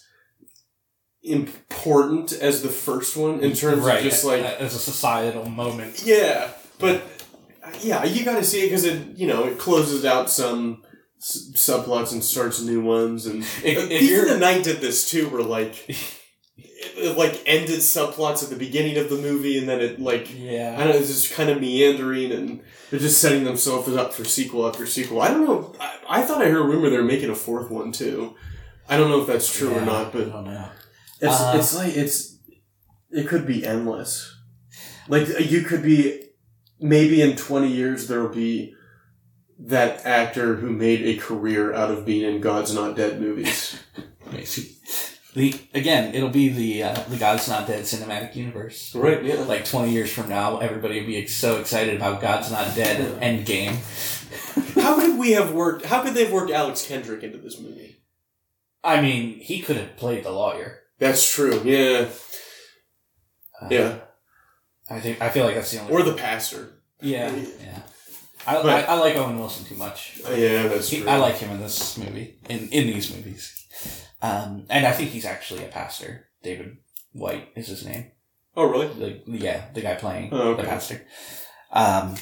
Speaker 2: important as the first one in terms
Speaker 3: right,
Speaker 2: of just like
Speaker 3: as a societal moment.
Speaker 2: yeah, but yeah, you got to see it because it you know it closes out some s- subplots and starts new ones and
Speaker 3: If, if
Speaker 2: even the night did this too, where like [LAUGHS] it, it, like ended subplots at the beginning of the movie and then it like yeah I
Speaker 3: yeah,
Speaker 2: don't know, it's just kind of meandering and they're just setting themselves up for sequel after sequel. I don't know. I, I thought I heard a rumor they're making a fourth one too. I don't know if that's true or
Speaker 3: Yeah,
Speaker 2: not,
Speaker 3: I
Speaker 2: but
Speaker 3: don't know.
Speaker 2: it's
Speaker 3: Uh,
Speaker 2: it's like it's it could be endless. Like you could be maybe in twenty years there'll be that actor who made a career out of being in God's Not Dead movies. [LAUGHS]
Speaker 3: The again, it'll be the uh, the God's Not Dead cinematic universe.
Speaker 2: right? Yeah.
Speaker 3: Like twenty years from now, everybody will be so excited about God's Not Dead Endgame. [LAUGHS]
Speaker 2: How could we have worked? How could they have worked Alex Kendrick into this movie?
Speaker 3: I mean, he could have played the lawyer.
Speaker 2: That's true. Yeah.
Speaker 3: Uh,
Speaker 2: Yeah.
Speaker 3: I think I feel like that's the only.
Speaker 2: Or the pastor.
Speaker 3: yeah, yeah. I,
Speaker 2: But-
Speaker 3: I, I like Owen Wilson too much.
Speaker 2: Yeah, that's
Speaker 3: He-
Speaker 2: true.
Speaker 3: I like him in this movie, in in these movies, um, and I think he's actually a pastor. David White is his name.
Speaker 2: Oh, really?
Speaker 3: The yeah, the guy playing
Speaker 2: Oh, okay.
Speaker 3: the pastor. Um.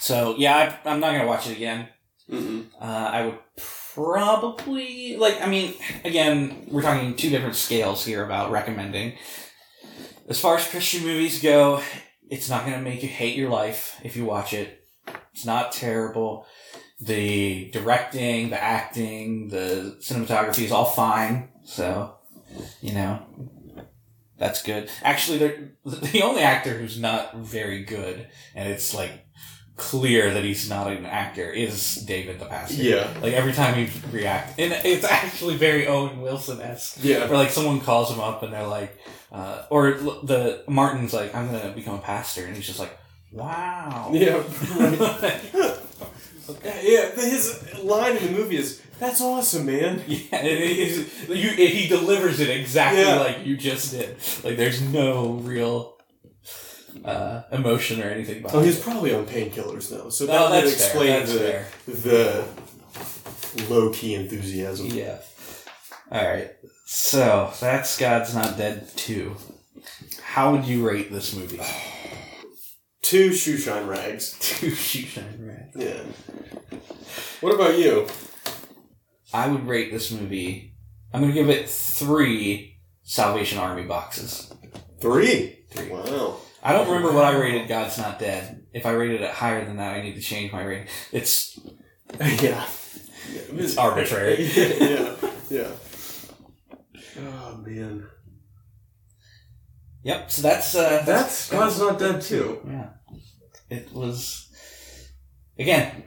Speaker 3: So yeah, I, I'm not gonna watch it again. Uh, I would probably like. I mean, again, we're talking two different scales here about recommending. As far as Christian movies go, it's not gonna make you hate your life if you watch it. It's not terrible. The directing, the acting, the cinematography is all fine. So, you know, that's good. Actually, [LAUGHS] the only actor who's not very good, and it's like clear that he's not an actor, is David the Pastor.
Speaker 2: Yeah.
Speaker 3: Like every time he react, and it's actually very Owen Wilson esque.
Speaker 2: Yeah.
Speaker 3: Or like someone calls him up and they're like, uh, or the Martin's like, I'm gonna become a pastor, and he's just like, wow.
Speaker 2: Yeah. [LAUGHS] [LAUGHS] yeah. His line in the movie is, "That's awesome, man." [LAUGHS]
Speaker 3: Yeah, it is, you, he delivers it exactly
Speaker 2: Yeah.
Speaker 3: like you just did. Like there's no real uh, emotion or anything behind
Speaker 2: Oh, he's
Speaker 3: it.
Speaker 2: probably on painkillers though, so
Speaker 3: Oh,
Speaker 2: that would explain the the low key enthusiasm.
Speaker 3: Yeah. All right. So that's God's Not Dead two. How would you rate this movie? [SIGHS] [SIGHS] [SIGHS]
Speaker 2: Two shoeshine rags. [LAUGHS]
Speaker 3: Two shoeshine rags.
Speaker 2: Yeah. What about you?
Speaker 3: I would rate this movie. I'm gonna give it three Salvation Army boxes.
Speaker 2: Three.
Speaker 3: Three.
Speaker 2: Wow.
Speaker 3: I don't remember what I rated God's Not Dead. If I rated it higher than that, I need to change my rating. It's [LAUGHS]
Speaker 2: yeah.
Speaker 3: It's arbitrary. [LAUGHS]
Speaker 2: yeah. Yeah. Oh man.
Speaker 3: yep. So that's uh,
Speaker 2: That's God's Not Dead too.
Speaker 3: Yeah. It was again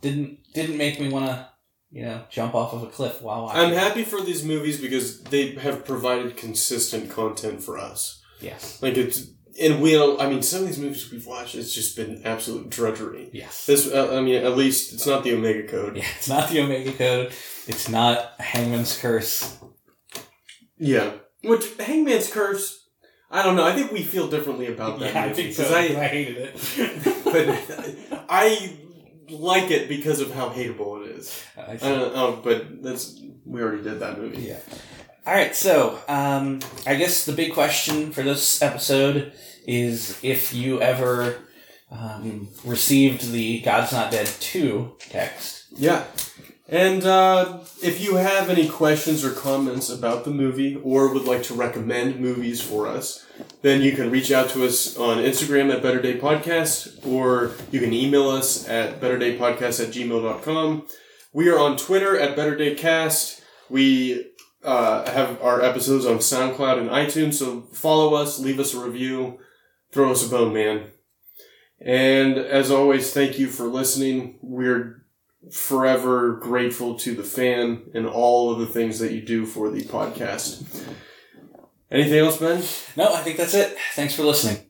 Speaker 3: didn't didn't make me want to you know jump off of a cliff while watching.
Speaker 2: I'm happy for these movies because they have provided consistent content for us.
Speaker 3: Yes.
Speaker 2: Like it's and we don't. I mean, some of these movies we've watched, it's just been absolute drudgery.
Speaker 3: Yes.
Speaker 2: This, uh, I mean, at least it's not the Omega Code.
Speaker 3: Yeah, it's not the Omega Code. It's not Hangman's Curse.
Speaker 2: Yeah. Which Hangman's Curse, I don't know. I think we feel differently about that.
Speaker 3: yeah, I
Speaker 2: movie,
Speaker 3: think so.
Speaker 2: 'cause
Speaker 3: 'cause
Speaker 2: I,
Speaker 3: I hated it. [LAUGHS]
Speaker 2: but I like it because of how hateable it is.
Speaker 3: I
Speaker 2: I don't know, but that's we already did that movie.
Speaker 3: Yeah. All right, so um, I guess the big question for this episode is if you ever um, received the God's Not Dead 2 text.
Speaker 2: Yeah. And uh, if you have any questions or comments about the movie or would like to recommend movies for us, then you can reach out to us on Instagram at Better Day Podcast or you can email us at betterdaypodcast at gmail.com. We are on Twitter at Better Day Cast. We uh, have our episodes on SoundCloud and iTunes, so follow us, leave us a review, throw us a bone, man. And as always, thank you for listening. We're forever grateful to the fan and all of the things that you do for the podcast. Anything else, Ben?
Speaker 3: No, I think that's it. Thanks for listening.